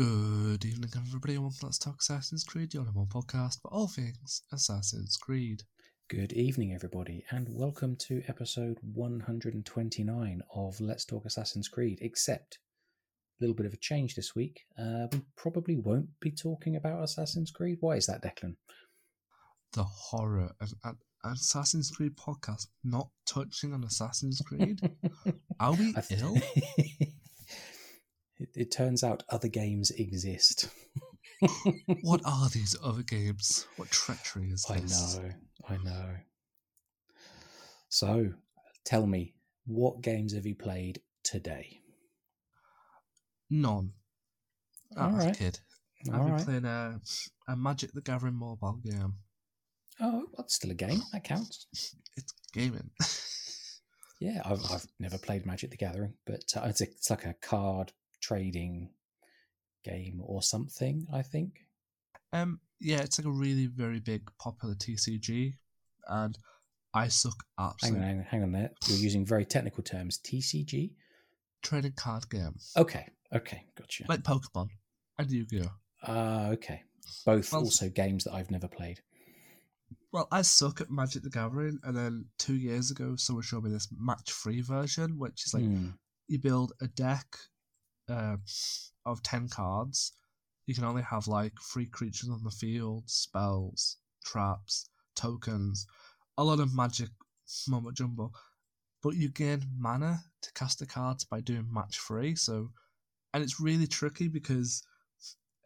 Good evening, everybody. Welcome to Let's Talk Assassin's Creed, your number one podcast for all things Assassin's Creed. Good evening, everybody, and welcome to episode 129 of Let's Talk Assassin's Creed. Except a little bit of a change this week. Uh, we probably won't be talking about Assassin's Creed. Why is that, Declan? The horror of an Assassin's Creed podcast not touching on Assassin's Creed. Are we I th- ill? it, it turns out other games exist. What are these other games? What treachery is this? I know, I know. So, tell me, what games have you played today? None. I was a kid. I've All been right. playing a, a Magic the Gathering mobile game. Oh, that's still a game. That counts. It's gaming. Yeah, I've, I've never played Magic the Gathering, but uh, it's, a, it's like a card trading game or something, I think. Um, yeah, it's like a really very big popular TCG, and I suck Hang on, absolutely. hang on, hang on there. You're using very technical terms. TCG? Trading card game Okay, okay, gotcha. like Pokemon and Yu-Gi-Oh. Ah, okay. Both Well- also games that I've never played. Well, I suck at Magic the Gathering, and then two years ago, someone showed me this match-free version, which is like Hmm. you build a deck uh, of 10 cards. You can only have like three creatures on the field, spells, traps, tokens, a lot of magic mumbo jumbo. But you gain mana to cast the cards by doing match free. So, and it's really tricky because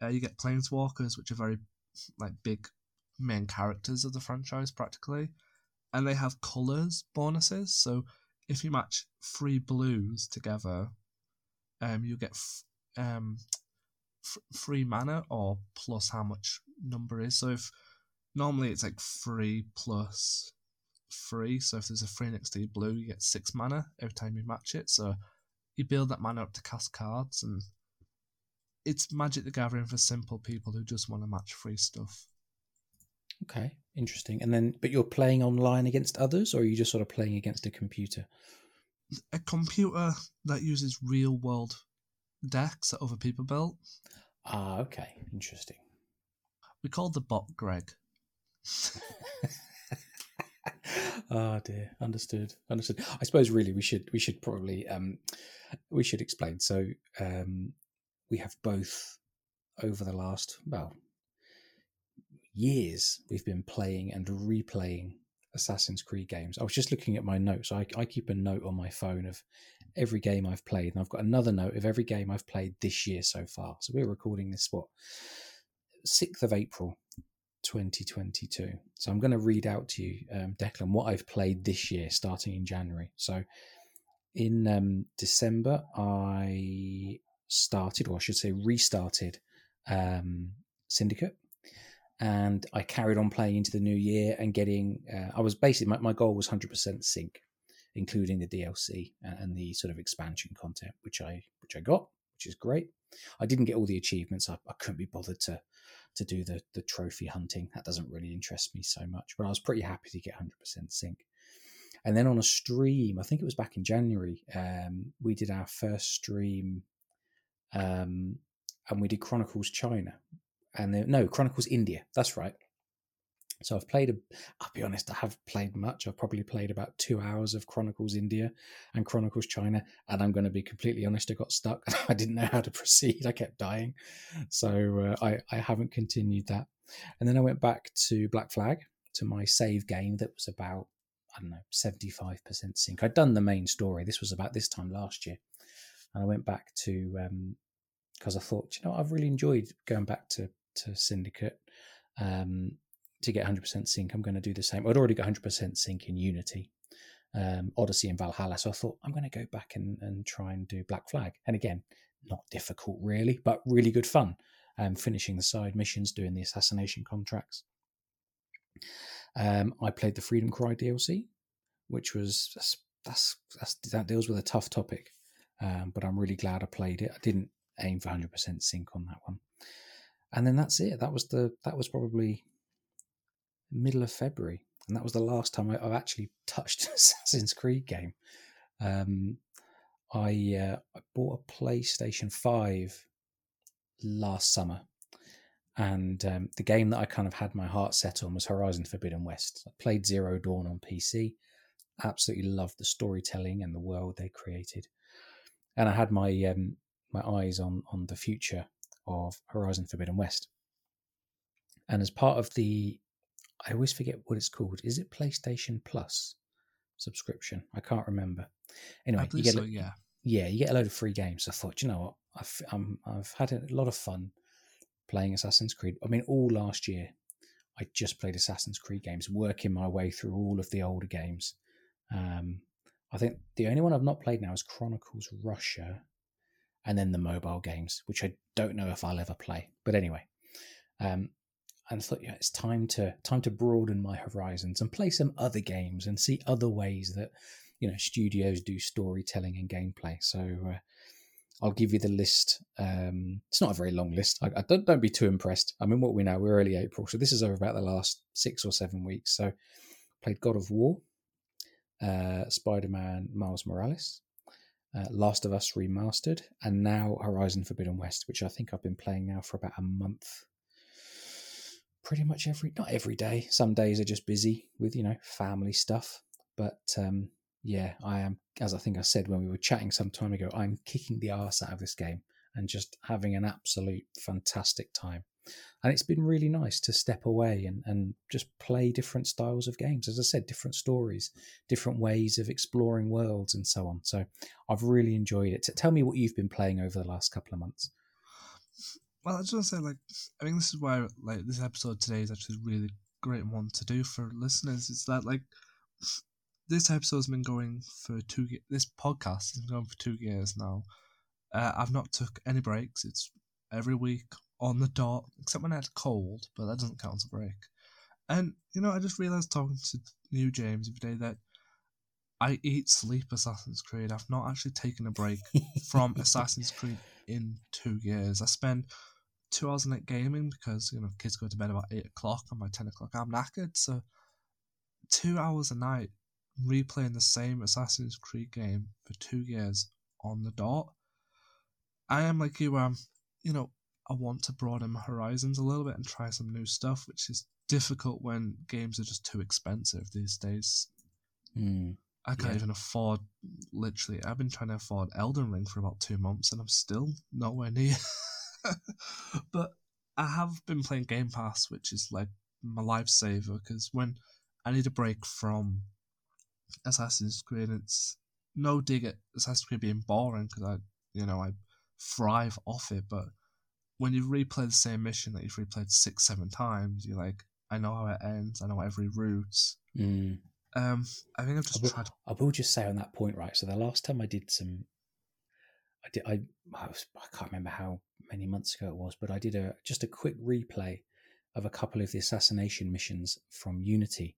uh, you get planeswalkers, which are very like big main characters of the franchise practically, and they have colors bonuses. So if you match three blues together, um, you get f- um, f- free mana or plus how much number is. So if normally it's like three plus three, so if there's a three next to your blue, you get six mana every time you match it. So you build that mana up to cast cards, and it's Magic the Gathering for simple people who just want to match free stuff. Okay, interesting. And then, but you're playing online against others, or are you just sort of playing against a computer? A computer that uses real world decks that other people built. Ah, okay, interesting. We called the bot Greg. oh dear understood understood i suppose really we should we should probably um we should explain so um we have both over the last well years we've been playing and replaying assassin's creed games i was just looking at my notes i, I keep a note on my phone of every game i've played and i've got another note of every game i've played this year so far so we're recording this what 6th of april 2022. So I'm going to read out to you, um, Declan, what I've played this year, starting in January. So in um, December, I started, or I should say, restarted um, Syndicate. And I carried on playing into the new year and getting. Uh, I was basically my, my goal was 100% sync, including the DLC and, and the sort of expansion content, which I which I got, which is great. I didn't get all the achievements. I, I couldn't be bothered to to do the the trophy hunting. That doesn't really interest me so much, but I was pretty happy to get 100% sync. And then on a stream, I think it was back in January, um, we did our first stream, um, and we did Chronicles China, and then, no Chronicles India. That's right. So I've played. A, I'll be honest, I have played much. I've probably played about two hours of Chronicles India and Chronicles China, and I'm going to be completely honest. I got stuck. I didn't know how to proceed. I kept dying, so uh, I I haven't continued that. And then I went back to Black Flag to my save game that was about I don't know seventy five percent sync. I'd done the main story. This was about this time last year, and I went back to because I thought you know I've really enjoyed going back to to Syndicate. Um, to get 100% sync, I'm going to do the same. I'd already got 100% sync in Unity, um, Odyssey, and Valhalla. So I thought I'm going to go back and, and try and do Black Flag. And again, not difficult really, but really good fun. Um, finishing the side missions, doing the assassination contracts. Um, I played the Freedom Cry DLC, which was that's, that's, that's that deals with a tough topic, um, but I'm really glad I played it. I didn't aim for 100% sync on that one, and then that's it. That was the that was probably middle of February, and that was the last time I, I've actually touched Assassin's Creed game. Um, I uh, I bought a PlayStation Five last summer, and um, the game that I kind of had my heart set on was Horizon Forbidden West. I played Zero Dawn on PC, absolutely loved the storytelling and the world they created, and I had my um, my eyes on on the future of Horizon Forbidden West. And as part of the, I always forget what it's called. Is it PlayStation Plus subscription? I can't remember. Anyway, you get so, a, yeah. yeah, you get a load of free games. I thought, you know what, I've um, I've had a lot of fun playing Assassin's Creed. I mean, all last year, I just played Assassin's Creed games, working my way through all of the older games. Um, I think the only one I've not played now is Chronicles Russia, and then the mobile games, which I don't know if I'll ever play. But anyway, um, and I thought, yeah, it's time to time to broaden my horizons and play some other games and see other ways that you know studios do storytelling and gameplay. So uh, I'll give you the list. Um, it's not a very long list. I, I, don't don't be too impressed. I mean, what we know, we're early April, so this is over about the last six or seven weeks. So played God of War, uh, Spider Man, Miles Morales, uh, Last of Us Remastered, and now Horizon Forbidden West, which I think I've been playing now for about a month. Pretty much every, not every day. Some days are just busy with you know family stuff, but um, yeah, I am. As I think I said when we were chatting some time ago, I'm kicking the arse out of this game and just having an absolute fantastic time and it's been really nice to step away and, and just play different styles of games. As i said different stories different ways of exploring worlds and so on. So i've really enjoyed it. Tell me what you've been playing over the last couple of months. Well i just want to say like i think this is why like this episode today is actually a really great one to do for listeners. It's that like this episode's been going for two this podcast has been going for two years now. Uh, i've not took any breaks. It's every week on the dot, except when I had a cold, but that doesn't count as a break. And, you know, I just realised talking to new James every day that I eat, sleep Assassin's Creed. I've not actually taken a break from Assassin's Creed in two years. I spend two hours a night gaming because, you know, kids go to bed about 8 o'clock and by 10 o'clock I'm knackered. So, two hours a night replaying the same Assassin's Creed game for two years on the dot. I am like you, um, you know, I want to broaden my horizons a little bit and try some new stuff, which is difficult when games are just too expensive these days. Mm, I can't yeah. even afford, literally, I've been trying to afford Elden Ring for about two months and I'm still nowhere near. but I have been playing Game Pass, which is like my lifesaver because when I need a break from Assassin's Creed, it's no dig at Assassin's Creed being boring because I, you know, I thrive off it, but when you replay the same mission that you've replayed six, seven times, you're like, I know how it ends. I know every route. Mm. Um, I think I've just I will, tried. I will just say on that point, right? So the last time I did some, I did. I I, was, I can't remember how many months ago it was, but I did a just a quick replay of a couple of the assassination missions from Unity,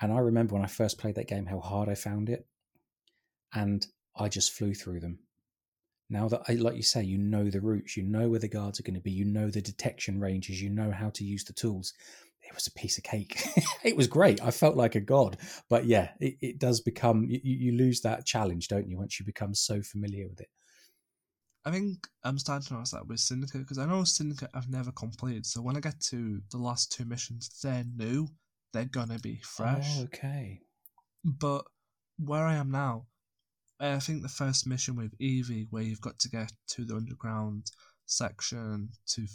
and I remember when I first played that game how hard I found it, and I just flew through them now that, like you say, you know the routes, you know where the guards are going to be, you know the detection ranges, you know how to use the tools. It was a piece of cake. it was great. I felt like a god. But yeah, it, it does become, you, you lose that challenge, don't you, once you become so familiar with it. I think I'm starting to notice that with Syndicate because I know Syndicate I've never completed. So when I get to the last two missions, they're new. They're gonna be oh, fresh. Oh, okay. But where I am now, I think the first mission with Evie, where you've got to get to the underground section to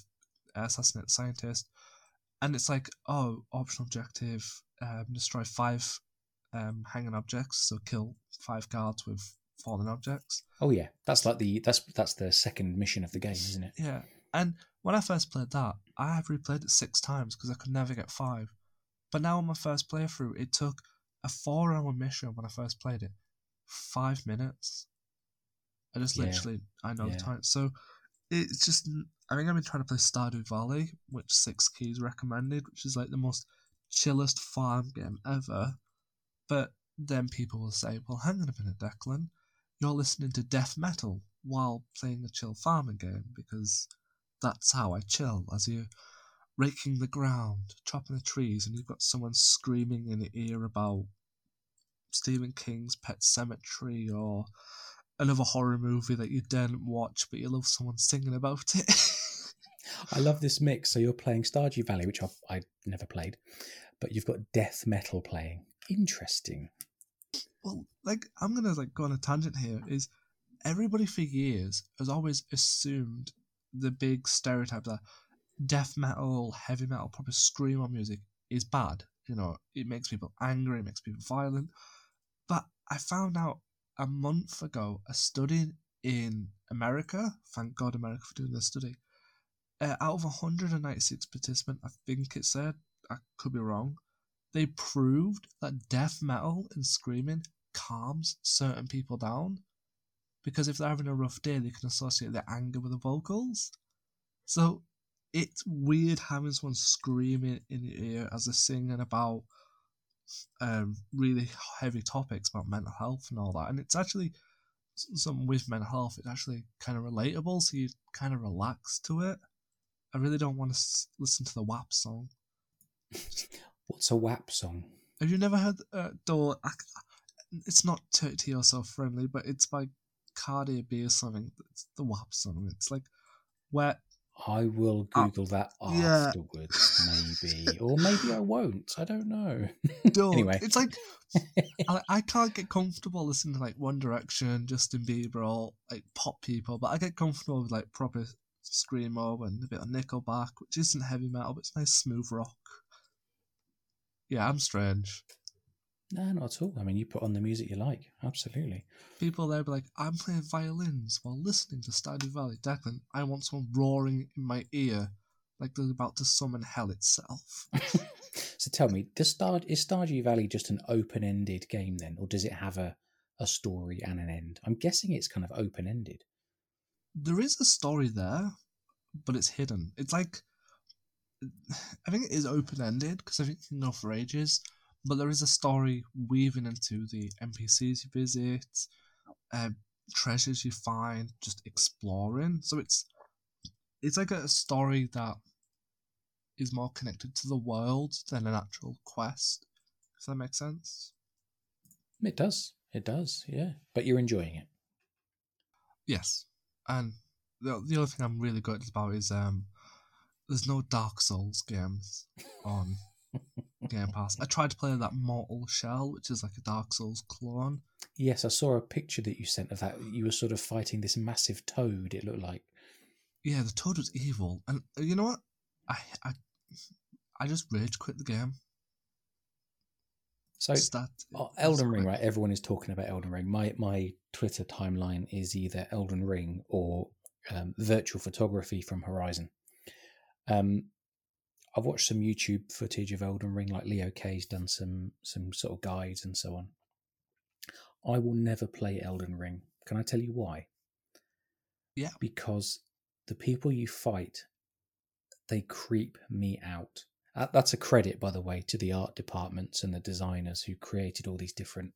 assassinate the scientist, and it's like, oh, optional objective: um, destroy five um, hanging objects, so kill five guards with fallen objects. Oh yeah, that's like the that's that's the second mission of the game, isn't it? Yeah, and when I first played that, I have replayed it six times because I could never get five. But now on my first playthrough, it took a four-hour mission when I first played it five minutes. I just Yeah. literally I know Yeah. the time. So it's just I think I've been trying to play Stardew Valley, which Six Keys recommended, which is like the most chillest farm game ever. But then people will say, "Well, hang on a minute, Declan, you're listening to death metal while playing a chill farming game because that's how I chill." As you're raking the ground, chopping the trees, and you've got someone screaming in your ear about Stephen King's Pet Sematary or another horror movie that you didn't watch, but you love someone singing about it. I love this mix. So you're playing Stardew Valley, which I've, I never played, but you've got death metal playing. Interesting. well, like I'm gonna like go on a tangent here. Is everybody for years has always assumed the big stereotype that death metal, heavy metal, proper screamo music is bad. You know, it makes people angry, it makes people violent. I found out a month ago a study in America. Thank God, America for doing this study. Uh, out of 196 participants, I think it said, I could be wrong, they proved that death metal and screaming calms certain people down because if they're having a rough day, they can associate their anger with the vocals. So it's weird having someone screaming in your ear as they're singing about um, really heavy topics about mental health and all that. And it's actually something with mental health. It's actually kind of relatable, so you kind of relax to it. I really don't want to s- listen to the WAP song. What's a WAP song? Have you never heard? Uh, though it's not totally yourself friendly, but it's by Cardi B or something. It's the WAP song. It's like where I will Oh, Google that yeah. afterwards, maybe. or maybe I won't. I don't know. Don't. Anyway. it's like I, I can't get comfortable listening to like One Direction, Justin Bieber, or like pop people, but I get comfortable with like proper screamo and a bit of Nickelback, which isn't heavy metal, but it's nice smooth rock. Yeah, I'm strange. No, not at all. I mean, you put on the music you like. Absolutely. People there be like, I'm playing violins while listening to Stardew Valley. Declan, I want someone roaring in my ear like they're about to summon hell itself. so tell me, does Star is Stardew Valley just an open-ended game then, or does it have a a story and an end? I'm guessing it's kind of open-ended. there is a story there, but it's hidden. It's like I think it is open ended because I think can go for ages. But there is a story weaving into the NPCs you visit, uh, treasures you find, just exploring. So it's it's like a story that is more connected to the world than an actual quest. Does that make sense? It does. It does. Yeah. But you're enjoying it. Yes, and the the other thing I'm really good about is um, there's no Dark Souls games on Game Pass. I tried to play that Mortal Shell, which is like a Dark Souls clone. Yes, I saw a picture that you sent of that. You were sort of fighting this massive toad. It looked like. Yeah, the Toad was evil, and uh, you know what? I I I just rage quit the game. So that Oh, Elden Ring, right? Everyone is talking about Elden Ring. My my Twitter timeline is either Elden Ring or um, virtual photography from Horizon. Um, I've watched some YouTube footage of Elden Ring, like Leo K's done some some sort of guides and so on. I will never play Elden Ring. Can I tell you why? Yeah. Because the people you fight, they creep me out. Uh, That's a credit, by the way, to the art departments and the designers who created all these different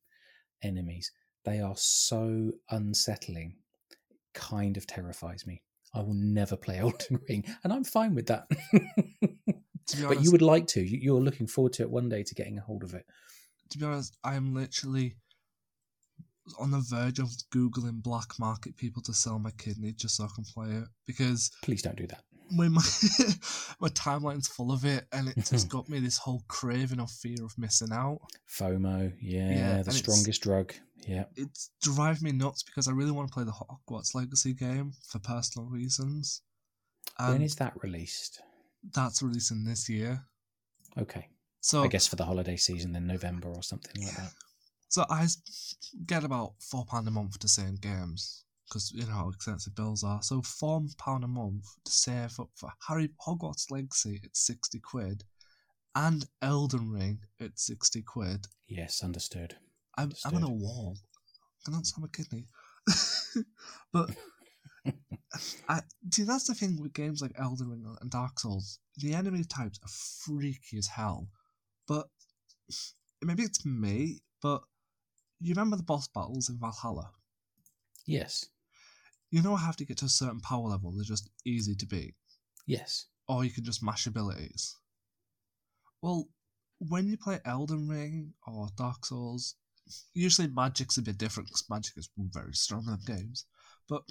enemies. They are so unsettling. It kind of terrifies me. I will never play Elden Ring, and I'm fine with that. Be but you would like to. You- You're looking forward to it one day to getting a hold of it. to be honest, I'm literally on the verge of googling black market people to sell my kidney just so I can play it because Please don't do that. when my my timeline's full of it and it just got me this whole craving of fear of missing out. FOMO, yeah, Yeah, the strongest drug. Yeah. It's driving me nuts because I really want to play the Hogwarts Legacy game for personal reasons. when And is that released? That's releasing this year. Okay. So I guess for the holiday season, then November or something like that. So I get about four pound a month to save games because you know how expensive bills are. So four pound a month to save up for Harry Hogwarts Legacy at sixty quid, and Elden Ring at sixty quid. Yes, understood. I'm I'm on a Understood. wall. I don't my kidney. but I see that's the thing with games like Elden Ring and Dark Souls. The enemy types are freaky as hell. But maybe it's me, but you remember the boss battles in Valhalla? Yes. You know I have to get to a certain power level, they're just easy to beat. Yes. Or you can just mash abilities. Well, when you play Elden Ring or Dark Souls, usually magic's a bit different because magic is very strong in games. But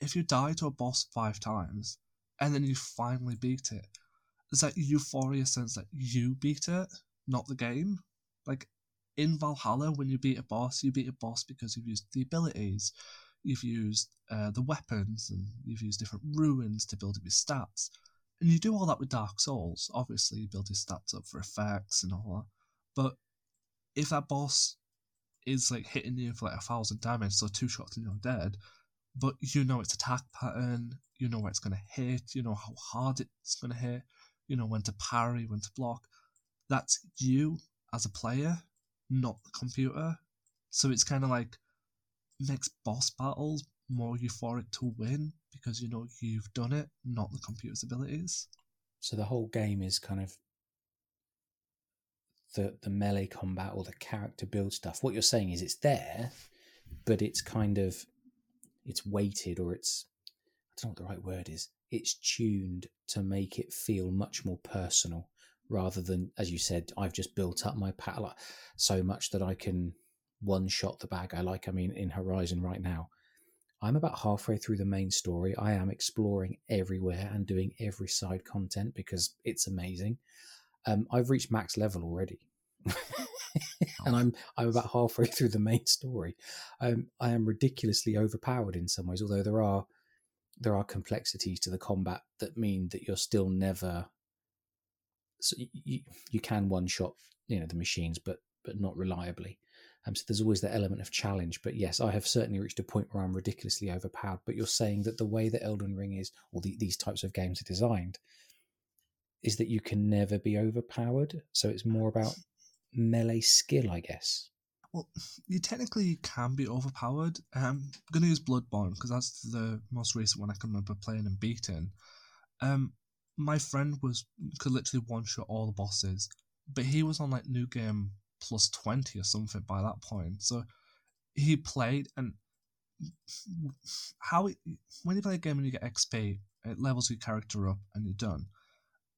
if you die to a boss five times and then you finally beat it, there's that euphoria sense that you beat it, not the game. Like in Valhalla, when you beat a boss, you beat a boss because you've used the abilities, you've used uh, the weapons, and you've used different runes to build up your stats. And you do all that with Dark Souls. Obviously, you build your stats up for effects and all that. But if that boss is like hitting you for like a thousand damage, so two shots and you're dead, but you know its attack pattern, you know where it's going to hit, you know how hard it's going to hit, you know when to parry, when to block. That's you as a player, not the computer. So it's kind of like makes boss battles more euphoric to win because you know you've done it, not the computer's abilities. So the whole game is kind of the the melee combat or the character build stuff. What you're saying is it's there, but it's kind of it's weighted or it's I don't know what the right word is. It's tuned to make it feel much more personal rather than, as you said, I've just built up my palette so much that I can one shot the bag I like. I mean, in Horizon right now, I'm about halfway through the main story. I am exploring everywhere and doing every side content because it's amazing. Um, I've reached max level already. and I'm I'm about halfway through the main story. I am ridiculously overpowered in some ways, although there are there are complexities to the combat that mean that you're still never. So you you can one shot you know the machines, but but not reliably. Um, so there's always that element of challenge. But yes, I have certainly reached a point where I'm ridiculously overpowered. But you're saying that the way that Elden Ring is, or the, these types of games are designed, is that you can never be overpowered. So it's more about melee skill, I guess. Well, you technically can be overpowered. Um, I'm going to use Bloodborne because that's the most recent one I can remember playing and beating. Um, my friend was could literally one shot all the bosses, but he was on like new game plus twenty or something by that point. So he played and how it, when you play a game and you get XP, it levels your character up and you're done.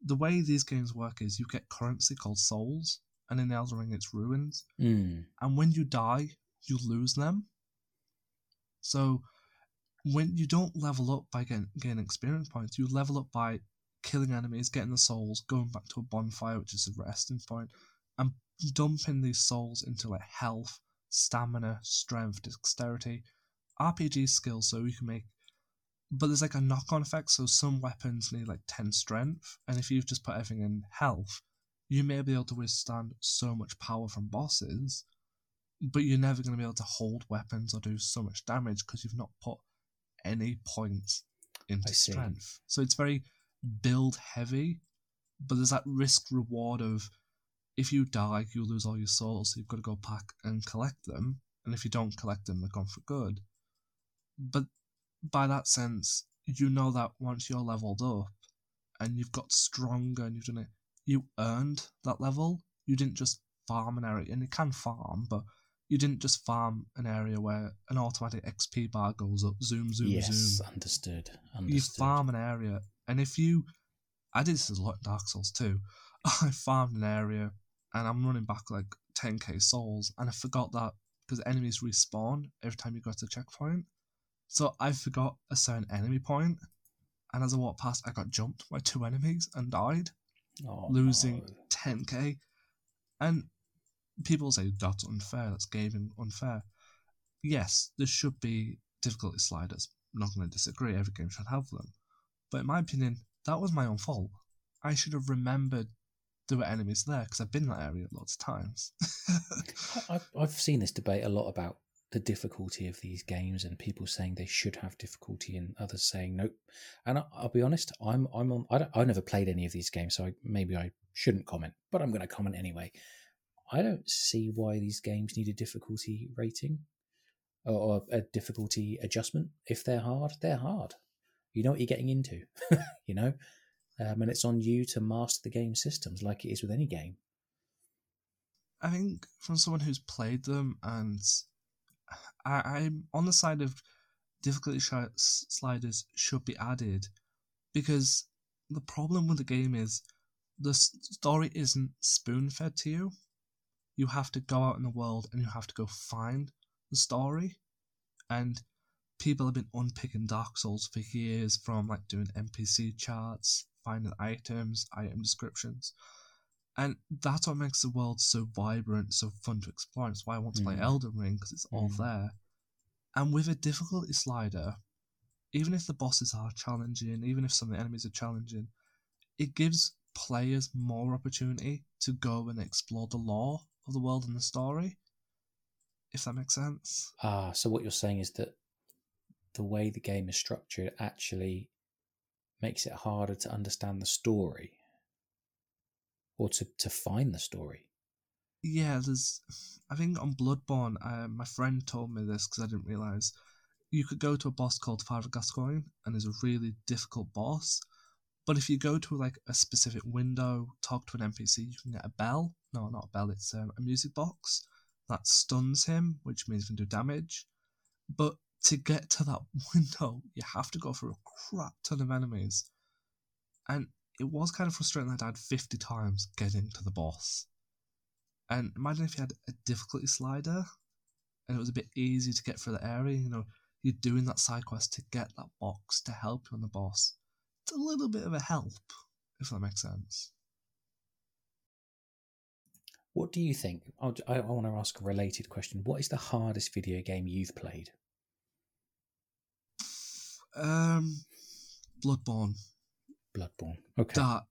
The way these games work is you get currency called souls, and in Elden Ring it's runes. Mm. And when you die, you lose them. So when you don't level up by getting, getting experience points, you level up by killing enemies, getting the souls, going back to a bonfire, which is a resting point, and dumping these souls into like health, stamina, strength, dexterity, RPG skills, so you can make. But there's like a knock-on effect, so some weapons need like ten strength, and if you've just put everything in health, you may be able to withstand so much power from bosses, but you're never going to be able to hold weapons or do so much damage because you've not put any points into strength. So it's very build heavy, but there's that risk reward of if you die, you lose all your souls, so you've got to go back and collect them. And if you don't collect them, they're gone for good. But by that sense, you know that once you're leveled up and you've got stronger and you've done it you earned that level. You didn't just farm an area, and you can farm, but you didn't just farm an area where an automatic XP bar goes up, zoom, zoom, yes, zoom. understood. Understood. You farm an area, and if you, I did this a lot in Dark Souls too. I farmed an area, and I'm running back like 10k souls, and I forgot that because enemies respawn every time you go to a checkpoint. So I forgot a certain enemy point, and as I walked past, I got jumped by two enemies and died oh, losing no. 10k. And people say that's unfair, that's gaming unfair. Yes, there should be difficulty sliders. I'm not going to disagree, every game should have them. But in my opinion, that was my own fault. I should have remembered there were enemies there because I've been in that area lots of times. I've, I've seen this debate a lot about the difficulty of these games and people saying they should have difficulty and others saying nope. And I, will be honest, I'm I'm on. I don't, I've never played any of these games, so I, maybe I shouldn't comment, but I'm going to comment anyway. I don't see why these games need a difficulty rating or, or a difficulty adjustment. If they're hard, they're hard. You know what you're getting into, you know, um, and it's on you to master the game systems like it is with any game. I think from someone who's played them and I, I'm on the side of difficulty sh- sliders should be added because the problem with the game is the story isn't spoon fed to you. you have to go out in the world and you have to go find the story. And people have been unpicking Dark Souls for years from like doing NPC charts, finding items, item descriptions. And that's what makes the world so vibrant, so fun to explore. It's why I want to play Mm. Elden Ring because it's all Mm. there. And with a difficulty slider, even if the bosses are challenging, even if some of the enemies are challenging, it gives players more opportunity to go and explore the lore of the world and the story. If that makes sense. Ah, so what you're saying is that the way the game is structured actually makes it harder to understand the story or to, to find the story. Yeah, there's. I think on Bloodborne, uh, my friend told me this because I didn't realize. You could go to a boss called Father Gascoigne, and there's a really difficult boss. But if you go to like a specific window, talk to an NPC, you can get a bell. No, not a bell. It's um, a music box that stuns him, which means you can do damage. But to get to that window, you have to go through a crap ton of enemies, and it was kind of frustrating that I died 50 times getting to the boss. And imagine if you had a difficulty slider and it was a bit easy to get through the area, you know, you're doing that side quest to get that box to help you on the boss. It's a little bit of a help, if that makes sense. What do you think? I'll, I, I want to ask a related question. What is the hardest video game you've played? Um, Bloodborne. Bloodborne. Okay. That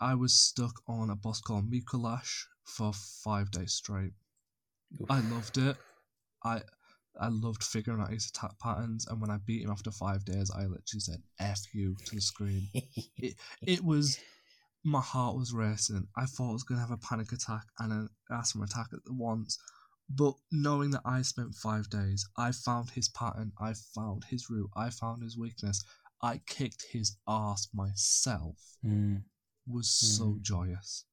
I was stuck on a boss called Micolash for five days straight. Oof. I loved it. I I loved figuring out his attack patterns, and when I beat him after five days, I literally said "f you" to the screen. it, It was my heart was racing. I thought I was gonna have a panic attack and an asthma attack at once. But knowing that I spent five days, I found his pattern, I found his route, I found his weakness. I kicked his ass myself. Mm, Was so Mm. joyous.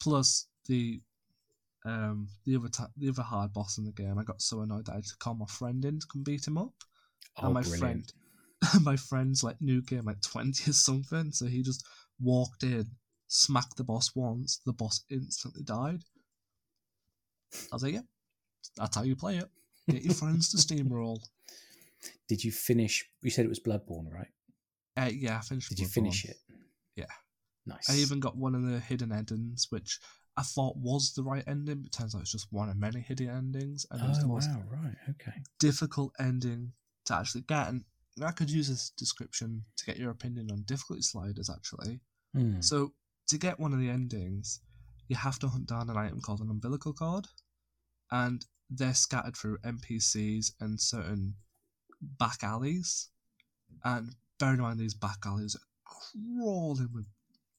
Plus the um the other ta- the other hard boss in the game, I got so annoyed that I had to call my friend in to come beat him up. Oh, and my brilliant. friend my friend's like new game like 20 or something so he just walked in smacked the boss once the boss instantly died i was like yeah that's how you play it get your friends to steamroll Did you finish? You said it was Bloodborne, right? uh, yeah i finished Did you finish it? Yeah. Nice. i even got one of the hidden endings which i thought was the right ending but turns out it's just one of many hidden endings and it was the Oh most wow! Right. Okay. difficult ending to actually get and i could use this description to get your opinion on difficulty sliders actually Hmm. So to get one of the endings, you have to hunt down an item called an umbilical cord, and they're scattered through NPCs and certain back alleys. And bear in mind, these back alleys are crawling with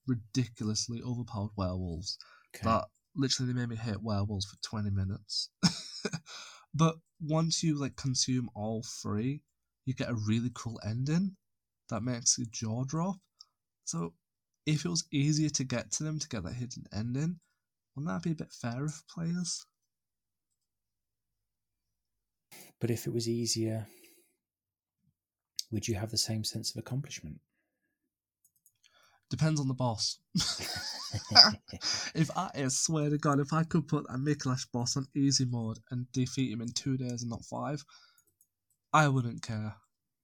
ridiculously overpowered werewolves Okay. that literally they made me hate werewolves for 20 minutes. but once you like consume all three, you get a really cool ending that makes your jaw drop. So if it was easier to get to them to get that hidden ending, wouldn't that be a bit fairer for players? But if it was easier, would you have the same sense of accomplishment? Depends on the boss. if I, I swear to God, if I could put a Micolash boss on easy mode and defeat him in two days and not five, I wouldn't care.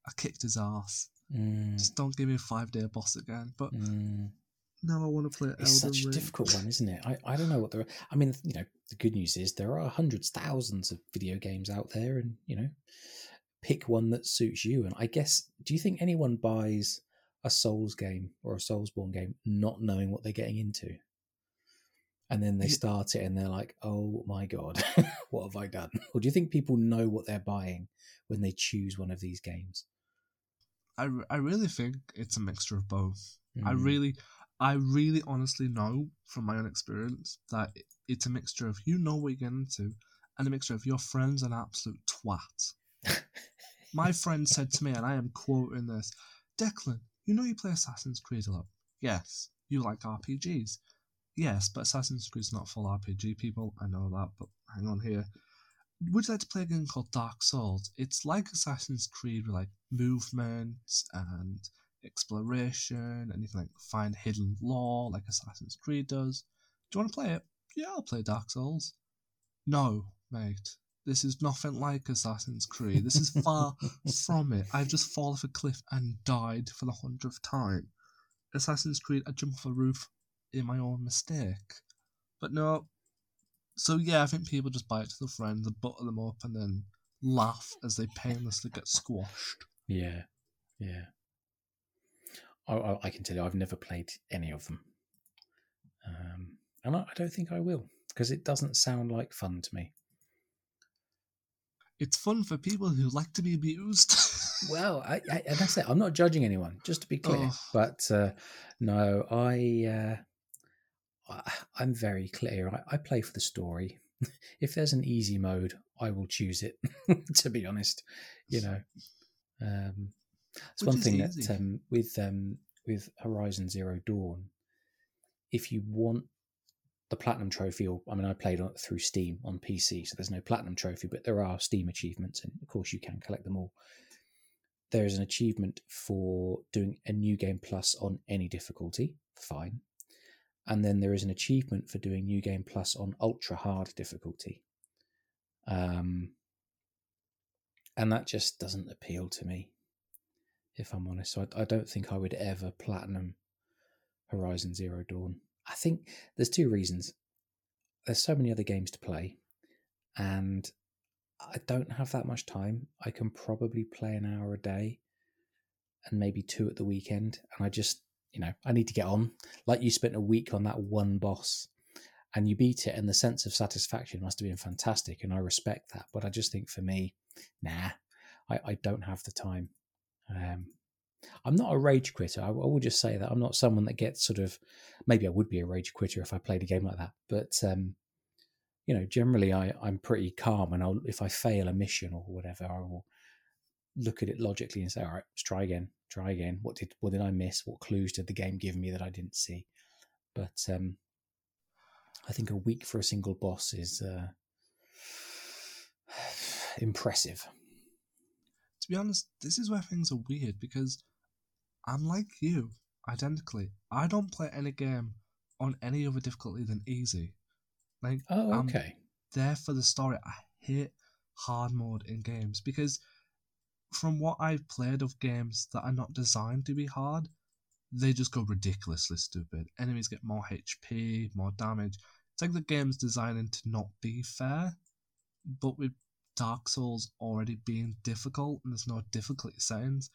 I kicked his ass. Mm, Just don't give me a five day boss again. But mm. now I want to play It's Elden such a difficult one, isn't it? I, I don't know what the. I mean, you know, the good news is there are hundreds, thousands of video games out there, and you know, pick one that suits you. And I guess, do you think anyone buys a Souls game or a Soulsborne game not knowing what they're getting into? And then they start it and they're like, oh my God, what have I done? Or do you think people know what they're buying when they choose one of these games? I, I really think it's a mixture of both. I Mm, really, I really honestly know from my own experience that it's a mixture of you know what you're getting into and a mixture of your friend's an absolute twat. My friend said to me, and I am quoting this Declan, you know you play Assassin's Creed a lot. Yes. You like RPGs. Yes, but Assassin's Creed's not full RPG, people. I know that, but hang on here. Would you like to play a game called Dark Souls? It's like Assassin's Creed with like movements and exploration, and you can like find hidden lore like Assassin's Creed does. Do you want to play it? yeah, I'll play Dark Souls. No, mate. This is nothing like Assassin's Creed. This is far from it. I've just fallen off a cliff and died for the hundredth time. Assassin's Creed, I jump off a roof in my own mistake. But no. So yeah, I think people just buy it to their friends and butter them up and then laugh as they painlessly get squashed. Yeah, yeah. I, I, I can tell you, I've never played any of them, um, and I, I don't think I will because it doesn't sound like fun to me. It's fun for people who like to be abused. well, I, I, that's it. I'm not judging anyone, just to be clear. Oh. But uh, no, I, uh, I I'm very clear. I, I play for the story. if there's an easy mode, I will choose it. to be honest, you know, um, it's one thing easy. that um, with um, with Horizon Zero Dawn, if you want the platinum trophy, or I mean, I played on, through Steam on PC, so there's no platinum trophy, but there are Steam achievements, and of course you can collect them all. There is an achievement for doing a new game plus on any difficulty, fine, and then there is an achievement for doing new game plus on ultra hard difficulty. Um, and that just doesn't appeal to me, if I'm honest. So I, I don't think I would ever platinum Horizon Zero Dawn. I think there's two reasons. There's so many other games to play, and I don't have that much time. I can probably play an hour a day and maybe two at the weekend. And I just, you know, I need to get on. Like you spent a week on that one boss and you beat it, and the sense of satisfaction must have been fantastic. And I respect that. But I just think for me, nah, I, I don't have the time. Um, I'm not a rage quitter. I, I will just say that I'm not someone that gets sort of. Maybe I would be a rage quitter if I played a game like that, but um, you know, generally I I'm pretty calm, and I'll if I fail a mission or whatever, I will look at it logically and say, all right, let's try again, try again. What did what did I miss? What clues did the game give me that I didn't see? But um, I think a week for a single boss is uh, impressive. to be honest, this is where things are weird because I'm like you, identically. I don't play any game on any other difficulty than easy. Like, Oh, I'm okay. there for the story. I hate hard mode in games because, from what I've played of games that are not designed to be hard, they just go ridiculously stupid. Enemies get more HP, more damage. It's like the game's designing to not be fair, but with Dark Souls already being difficult and there's no difficulty settings,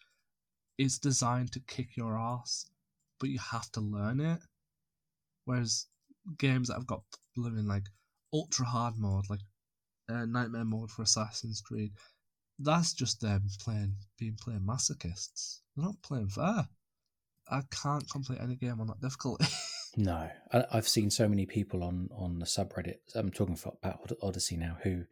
it's designed to kick your ass, but you have to learn it. Whereas games that have got blooming like ultra hard mode, like uh, Nightmare mode for Assassin's Creed, that's just them playing, being playing masochists. They're not playing fair. I can't complete any game on that difficulty. No, I, I've seen so many people on on the subreddit. I'm talking about Odyssey now, who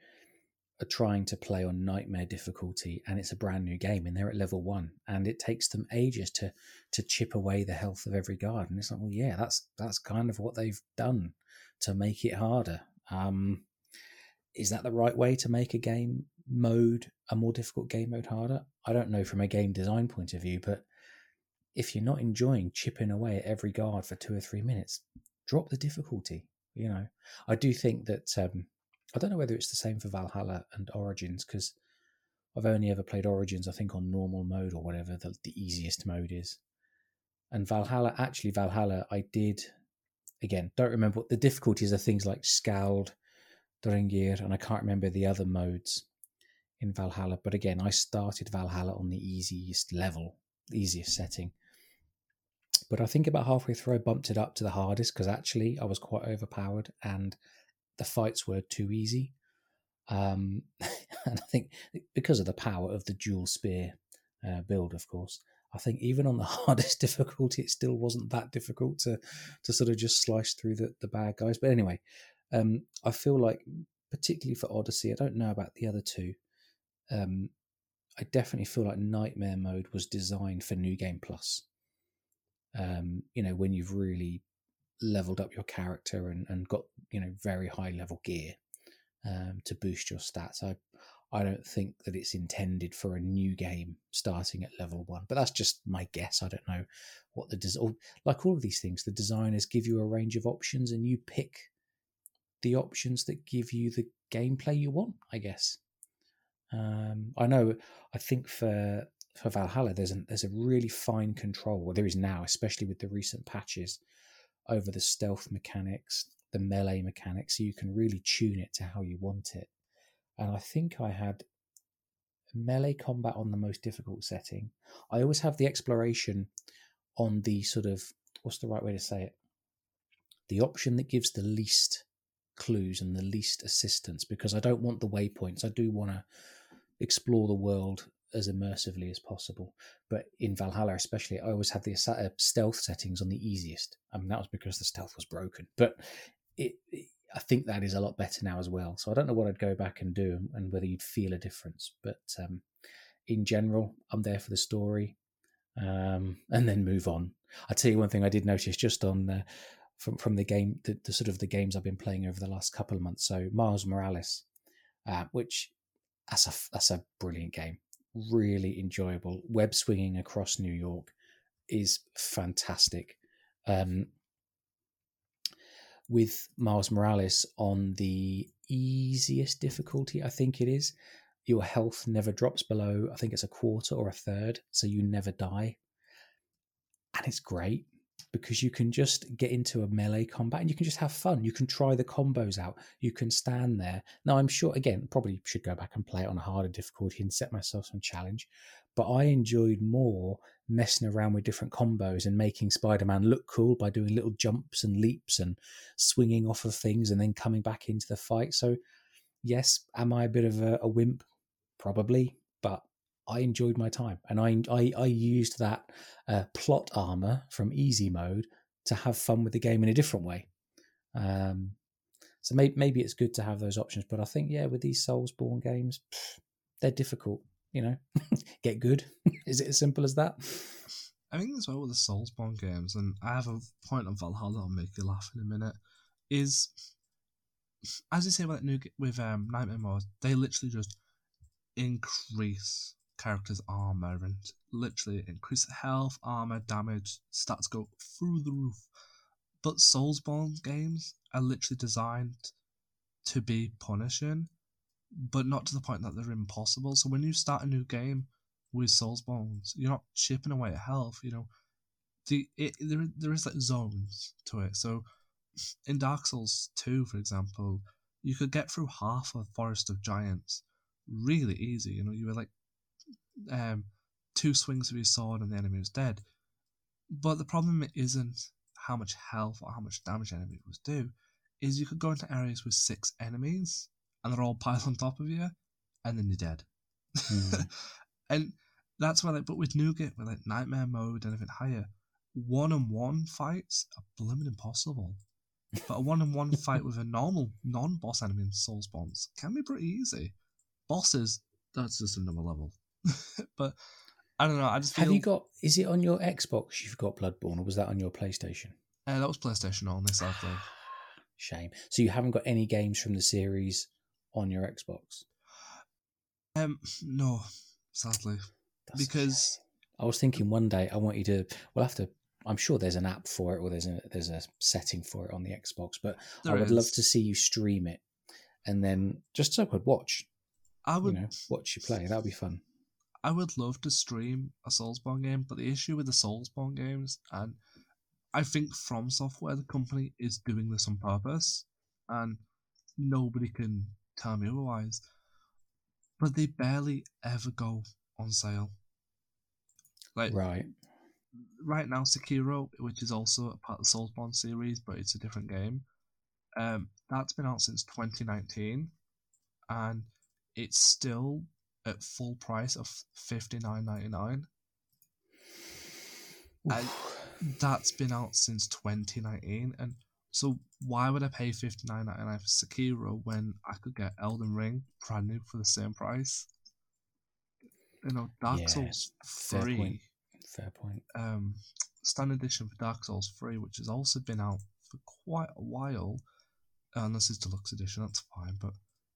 are trying to play on nightmare difficulty, and it's a brand new game, and they're at level one, and it takes them ages to to chip away the health of every guard. And it's like, well, yeah, that's that's kind of what they've done to make it harder. Um, is that the right way to make a game mode a more difficult game mode harder? I don't know from a game design point of view, but if you're not enjoying chipping away at every guard for two or three minutes, drop the difficulty. You know, I do think that um, I don't know whether it's the same for Valhalla and Origins because I've only ever played Origins, I think, on normal mode or whatever the, the easiest mode is. And Valhalla, actually, Valhalla, I did again. Don't remember what the difficulties are. Things like Skald, Drengr, and I can't remember the other modes in Valhalla. But again, I started Valhalla on the easiest level, the easiest setting. But I think about halfway through, I bumped it up to the hardest because actually I was quite overpowered and the fights were too easy. Um, and I think because of the power of the dual spear uh, build, of course, I think even on the hardest difficulty, it still wasn't that difficult to to sort of just slice through the, the bad guys. But anyway, um, I feel like particularly for Odyssey, I don't know about the other two. Um, I definitely feel like Nightmare mode was designed for New Game Plus. Um, you know, when you've really leveled up your character and, and got you know very high level gear um, to boost your stats. I I don't think that it's intended for a new game starting at level one, but that's just my guess. I don't know what the like all of these things. The designers give you a range of options, and you pick the options that give you the gameplay you want, I guess. Um, I know. I think for for Valhalla, there's a there's a really fine control. Well, there is now, especially with the recent patches over the stealth mechanics, the melee mechanics, so you can really tune it to how you want it. And I think I had melee combat on the most difficult setting. I always have the exploration on the sort of what's the right way to say it? The option that gives the least clues and the least assistance because I don't want the waypoints. I do want to explore the world as immersively as possible. But in Valhalla, especially, I always had the uh, stealth settings on the easiest. I mean, that was because the stealth was broken. But it, it, I think that is a lot better now as well. So I don't know what I'd go back and do and whether you'd feel a difference. But um, in general, I'm there for the story um, and then move on. I tell you one thing I did notice just on the, from from the game, the, the, sort of the games I've been playing over the last couple of months. So Miles Morales, uh, which that's a that's a brilliant game really enjoyable. Web swinging across New York is fantastic. Um, with Miles Morales on the easiest difficulty, I think it is. Your health never drops below, I think it's a quarter or a third, so you never die. And it's great because you can just get into a melee combat and you can just have fun. You can try the combos out. You can stand there. Now, I'm sure, again, probably should go back and play it on a harder difficulty and set myself some challenge. But I enjoyed more messing around with different combos and making Spider Man look cool by doing little jumps and leaps and swinging off of things and then coming back into the fight. So, yes, am I a bit of a, a wimp? Probably. But I enjoyed my time, and I I, I used that uh, plot armor from easy mode to have fun with the game in a different way. Um, so maybe maybe it's good to have those options, but I think yeah, with these Soulsborne games, pff, they're difficult. You know, get good. Is it as simple as that? I think as well with the Soulsborne games, and I have a point on Valhalla. I'll make you laugh in a minute. Is as you say with new with um, Nightmare Mode, they literally just increase character's armor and literally increase health, armor, damage, stats go through the roof. But Soulsborne games are literally designed to be punishing, but not to the point that they're impossible. So when you start a new game with Soulsborne, you're not chipping away at health. You know, the it, there there is like zones to it. So in Dark Souls two, for example, you could get through half of Forest of Giants really easy. You know, you were like um, two swings of his sword and the enemy was dead. But the problem isn't how much health or how much damage enemies do, is you could go into areas with six enemies and they're all piled on top of you, and then you're dead. Mm. and that's why, like, but with Nougat, with like Nightmare mode, and anything higher, one on one fights are blooming impossible. But a one on one fight with a normal non boss enemy in Soulsborne can be pretty easy. Bosses, that's just another level. but I don't know. I just feel... have you got? Is it on your Xbox? You've got Bloodborne, or was that on your PlayStation? Uh, that was PlayStation only, sadly. Shame. So you haven't got any games from the series on your Xbox? Um, no, sadly, That's because I was thinking one day I want you to. We'll have to. I'm sure there's an app for it, or there's a there's a setting for it on the Xbox. But I would is. love to see you stream it, and then just so I could watch. I would you know, watch you play. That would be fun. I would love to stream a Soulsborne game, but the issue with the Soulsborne games, and I think From Software, the company, is doing this on purpose, and nobody can tell me otherwise. But they barely ever go on sale. Like right, right now, Sekiro, which is also a part of the Soulsborne series, but it's a different game. Um, that's been out since 2019, and it's still at full price of fifty nine ninety nine. And that's been out since twenty nineteen, and so why would I pay fifty nine ninety nine for Sekiro when I could get Elden Ring brand new for the same price? You know, Dark yeah, Souls free. Fair point. Fair point. Um, standard edition for Dark Souls three, which has also been out for quite a while. Unless it's deluxe edition, that's fine. But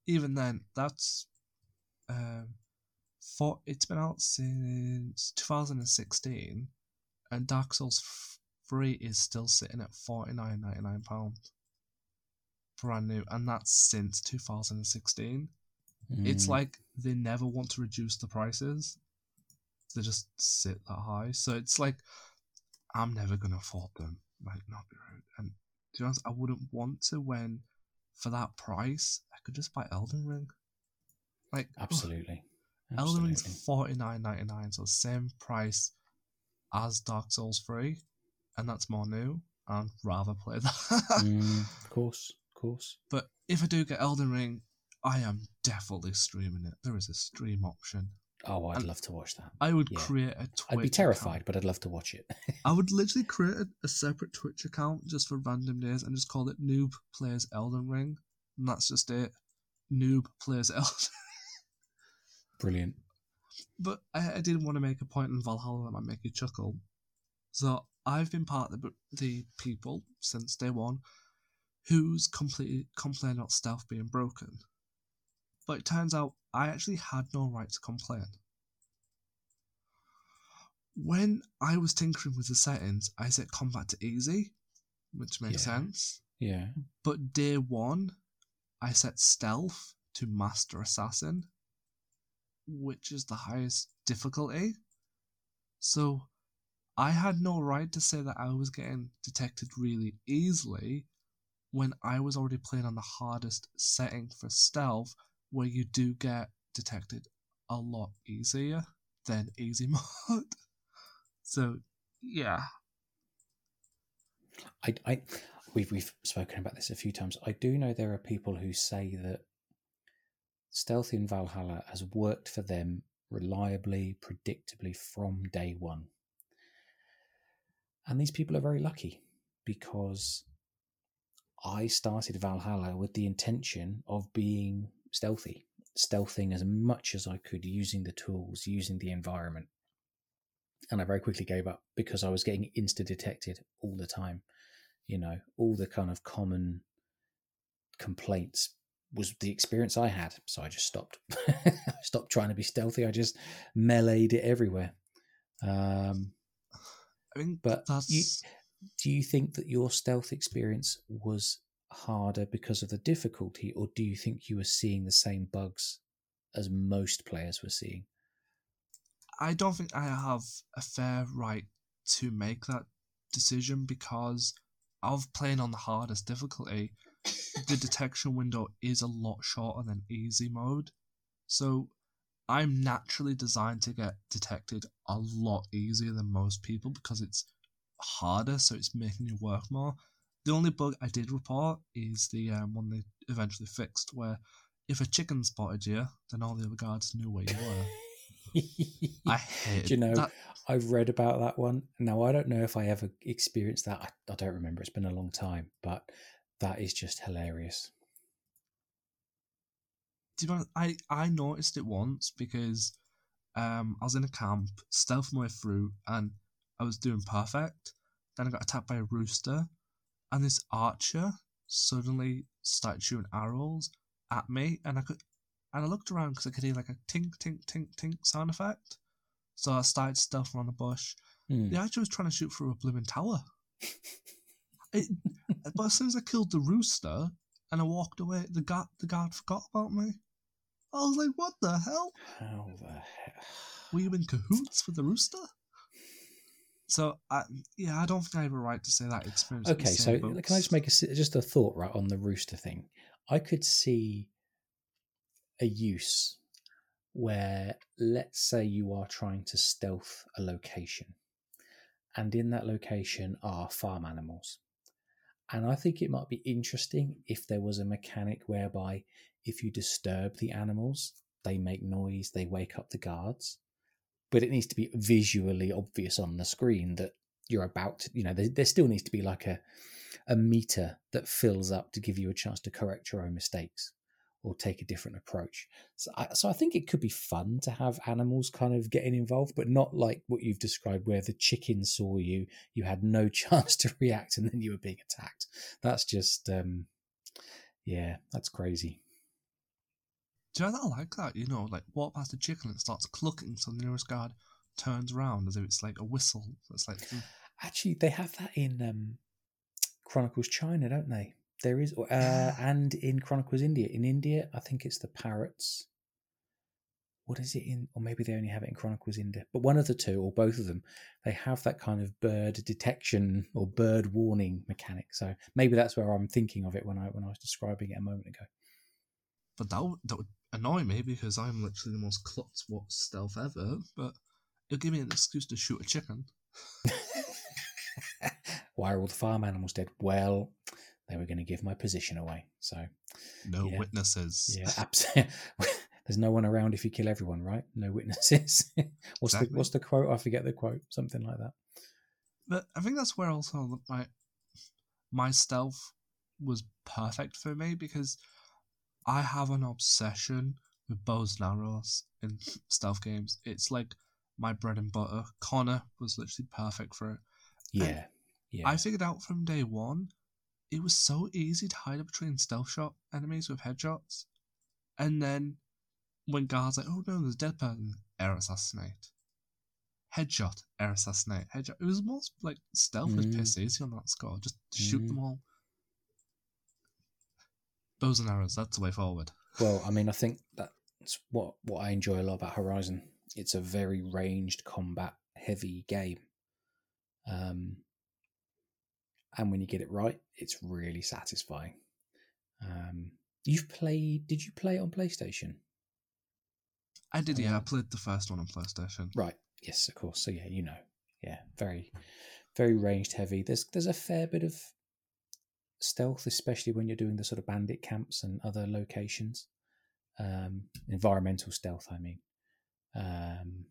even then, that's um, for it's been out since 2016, and Dark Souls 3 is still sitting at 49.99 pounds. brand new, and that's since 2016. It's Mm, like they never want to reduce the prices. They just sit that high. So it's like I'm never gonna afford them. Like not be rude. And to be honest, I wouldn't want to when for that price I could just buy Elden Ring. Like ugh, absolutely. Elden Ring's forty nine ninety nine, so same price as Dark Souls three, and that's more new. I'd rather play that. Mm, of course, of course. But if I do get Elden Ring, I am definitely streaming it. There is a stream option. Oh, I'd And love to watch that. I would Yeah. create a Twitch. I'd be account. terrified, but I'd love to watch it. I would literally create a, a separate Twitch account just for random days and just call it Noob Plays Elden Ring. And that's just it. Noob Plays Elden Brilliant. But I, I did want to make a point in Valhalla that might make you chuckle. So I've been part of the, the people since day one who's completely complained about stealth being broken. But it turns out I actually had no right to complain. When I was tinkering with the settings, I set combat to easy, which makes Yeah. sense. Yeah. But day one, I set stealth to master assassin, which is the highest difficulty. So I had no right to say that I was getting detected really easily when I was already playing on the hardest setting for stealth, where you do get detected a lot easier than easy mode. So, yeah. I, I, we've we've spoken about this a few times. I do know there are people who say that stealth in Valhalla has worked for them reliably, predictably from day one. And these people are very lucky because I started Valhalla with the intention of being stealthy, stealthing as much as I could using the tools, using the environment. And I very quickly gave up because I was getting insta detected all the time. You know, all the kind of common complaints was the experience I had. So I just stopped. I stopped trying to be stealthy. I just meleeed it everywhere. Um, I mean, But that's. you- do you think that your stealth experience was harder because of the difficulty, or do you think you were seeing the same bugs as most players were seeing? I don't think I have a fair right to make that decision because of playing on the hardest difficulty. The detection window is a lot shorter than easy mode. So I'm naturally designed to get detected a lot easier than most people because it's harder, so it's making you work more. The only bug I did report is the um, one they eventually fixed, where if a chicken spotted you, then all the other guards knew where you were. I hate Do you know, that. I've read about that one. Now, I don't know if I ever experienced that. I, I don't remember. It's been a long time, but that is just hilarious. be honest, I, I noticed it once because um, I was in a camp, stealth my way through, and I was doing perfect. Then I got attacked by a rooster, and this archer suddenly started shooting arrows at me, and I could, and I looked around because I could hear like a tink, tink, tink, tink sound effect. So I started stealthing on the bush. Hmm. The archer was trying to shoot through a blooming tower. It, but as soon as I killed the rooster and I walked away, the guard the guard forgot about me. I was like, "What the hell? How the heck? Were you in cahoots with the rooster?" So, I, yeah, I don't think I have a right to say that experience. Okay, so same can I just make a, just a thought right on the rooster thing? I could see a use where, let's say, you are trying to stealth a location, and in that location are farm animals. And I think it might be interesting if there was a mechanic whereby if you disturb the animals, they make noise, they wake up the guards. But it needs to be visually obvious on the screen that you're about to, you know, there, there still needs to be like a, a meter that fills up to give you a chance to correct your own mistakes or take a different approach. So I, so I think it could be fun to have animals kind of getting involved, but not like what you've described, where the chicken saw you, you had no chance to react, and then you were being attacked. That's just, um, yeah, that's crazy. Do you know I like that? You know, like walk past a chicken and it starts clucking, so the nearest guard turns around as if it's like a whistle. It's like, mm, Actually, they have that in um, Chronicles China, don't they? There is, uh, and in Chronicles India. In India, I think it's the parrots. What is it in? Or maybe they only have it in Chronicles India. But one of the two, or both of them, they have that kind of bird detection or bird warning mechanic. So maybe that's where I'm thinking of it when I when I was describing it a moment ago. But that would, that would annoy me because I'm literally the most clutch what stealth ever. But it'll give me an excuse to shoot a chicken. Why are all the farm animals dead? Well, they were going to give my position away. So no Yeah. witnesses. yeah, absolutely. There's no one around if you kill everyone, right? No witnesses. what's the what's the quote? I forget the quote. Something like that. But I think that's where also my my stealth was perfect for me because I have an obsession with bows and arrows in stealth games. It's like my bread and butter. Connor was literally perfect for it. Yeah, yeah. I figured out from day one, it was so easy to hide between stealth shot enemies with headshots. And then when guards like, oh no, there's a dead person, air assassinate. Headshot, air assassinate, headshot. It was most like stealth was Mm. piss easy on that score. Just shoot Mm. them all. Bows and arrows, that's the way forward. Well, I mean, I think that's what what I enjoy a lot about Horizon. It's a very ranged combat heavy game. Um, and when you get it right, it's really satisfying. Um, you've played? Did you play it on PlayStation? I did, yeah, I Uh, played the first one on PlayStation. Right. Yes, of course. So yeah, you know, yeah, very, very ranged heavy. There's there's a fair bit of stealth, especially when you're doing the sort of bandit camps and other locations. Um, environmental stealth, I mean. Um,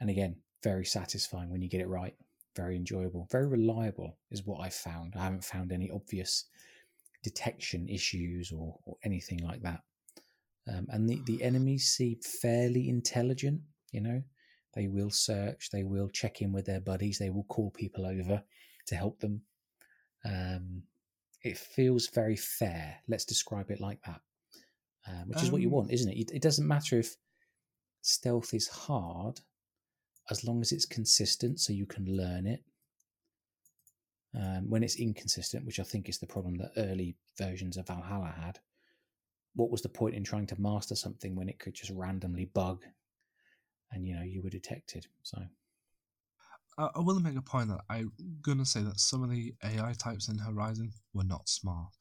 and again, very satisfying when you get it right. Very enjoyable. Very reliable is what I've found. I haven't found any obvious detection issues or, or anything like that. Um, and the, the enemies seem fairly intelligent, you know. They will search, they will check in with their buddies, they will call people over to help them. Um, it feels very fair. Let's describe it like that, um, which is what you Um, want, isn't? It- It doesn't matter if stealth is hard, as long as it's consistent, so you can learn it. Um, when it's inconsistent, which I think is the problem that early versions of Valhalla had, what was the point in trying to master something when it could just randomly bug, and you know you were detected? So I, I will make a point that I'm gonna say that some of the AI types in Horizon were not smart.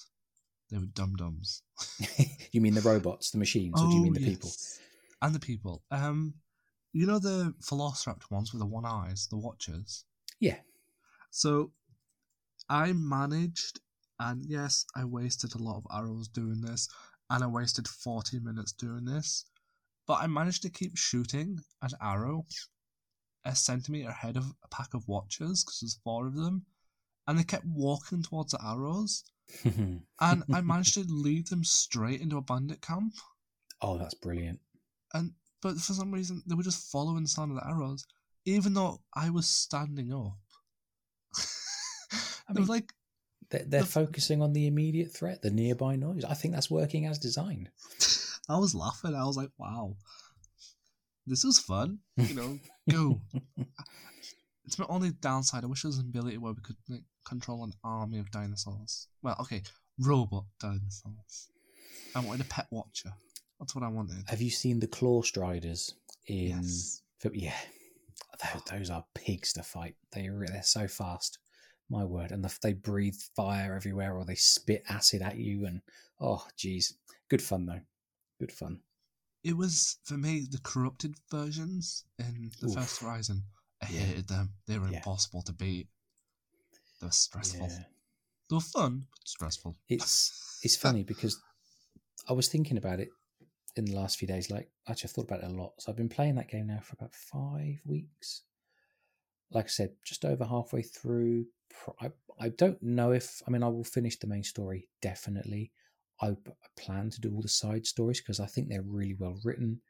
They were dum dums. you mean the robots, the machines, or do you mean the people? Oh. And the people. Um, you know the Velociraptor ones with the one eyes, the Watchers. Yeah. So, I managed, and yes, I wasted a lot of arrows doing this, and I wasted forty minutes doing this, but I managed to keep shooting an arrow a centimeter ahead of a pack of Watchers because there's four of them, and they kept walking towards the arrows, and I managed to lead them straight into a bandit camp. oh, that's brilliant. and but for some reason they were just following the sound of the arrows, even though I was standing up. I they were mean- like, They're, they're The- focusing on the immediate threat, the nearby noise. I think that's working as designed. I was laughing. I was like, wow, this is fun. You know, go. it's my only downside. I wish there was an ability where we could like, control an army of dinosaurs. Well, okay, robot dinosaurs. I wanted a pet watcher. That's what I wanted. Have you seen the Clawstriders in? Yes. Yeah, those, are pigs to fight. They they're so fast. My word, and the, they breathe fire everywhere, or they spit acid at you, and oh, geez, good fun though. Good fun. It was for me the corrupted versions in the Oof. first Horizon. I Yeah. hated them. They were Yeah. impossible to beat. They were stressful. Yeah. They were fun, but stressful. It's it's funny because I was thinking about it in the last few days. Like, actually, I've thought about it a lot. So I've been playing that game now for about five weeks. Like I said, just over halfway through. I, I don't know if I mean I will finish the main story definitely. I plan to do all the side stories because I think they're really well written,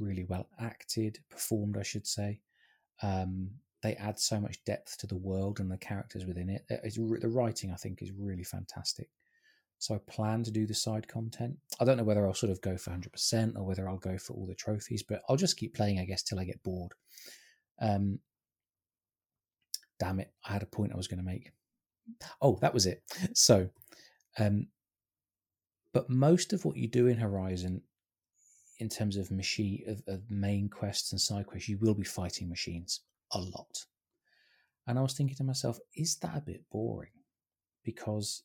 really well acted, performed, I should say. Um, they add so much depth to the world and the characters within it. It's, the writing, I think, is really fantastic. So I plan to do the side content. I don't know whether I'll sort of go for 100% or whether I'll go for all the trophies, but I'll just keep playing, I guess, till I get bored. Um, damn it, I had a point I was going to make. Oh, that was it. So, um, but most of what you do in Horizon, in terms of machine of, of main quests and side quests, you will be fighting machines a lot. And I was thinking to myself, is that a bit boring? Because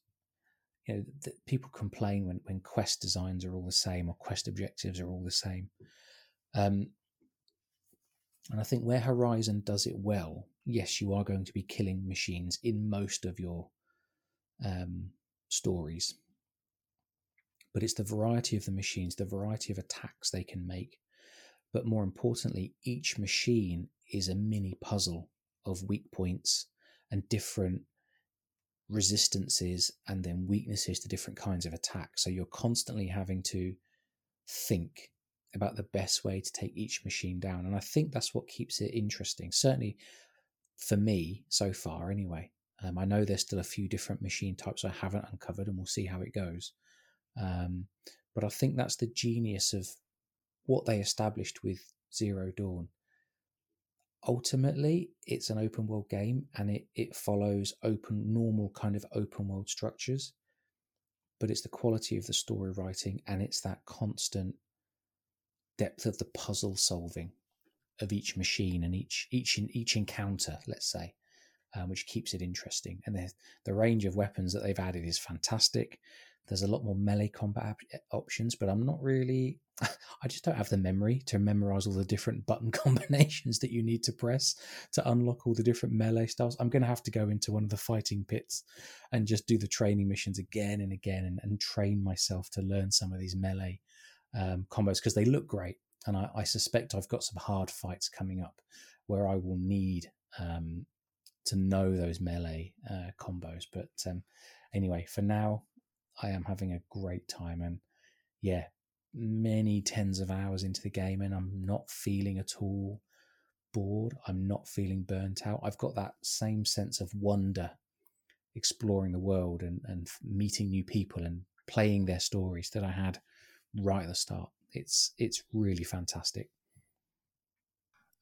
you know, the, people complain when, when quest designs are all the same or quest objectives are all the same. Um, and I think where Horizon does it well, yes, you are going to be killing machines in most of your um, stories. But it's the variety of the machines, the variety of attacks they can make. But more importantly, each machine is a mini puzzle of weak points and different resistances and then weaknesses to different kinds of attacks. So you're constantly having to think about the best way to take each machine down. And I think that's what keeps it interesting. Certainly for me so far, anyway. Um, I know there's still a few different machine types I haven't uncovered, and we'll see how it goes. Um, but I think that's the genius of what they established with Zero Dawn ultimately it's an open world game and it, it follows open normal kind of open world structures but it's the quality of the story writing and it's that constant depth of the puzzle solving of each machine and each each each encounter let's say um, which keeps it interesting. And the, the range of weapons that they've added is fantastic there's a lot more melee combat options but i'm not really I just don't have the memory to memorize all the different button combinations that you need to press to unlock all the different melee styles. I'm going to have to go into one of the fighting pits and just do the training missions again and again and, and train myself to learn some of these melee um, combos because they look great. And I, I, suspect I've got some hard fights coming up where I will need um, to know those melee uh, combos. But um, anyway, for now, I am having a great time. And yeah, many tens of hours into the game and I'm not feeling at all bored. I'm not feeling burnt out. I've got that same sense of wonder exploring the world and, and meeting new people and playing their stories that I had right at the start. It's it's really fantastic.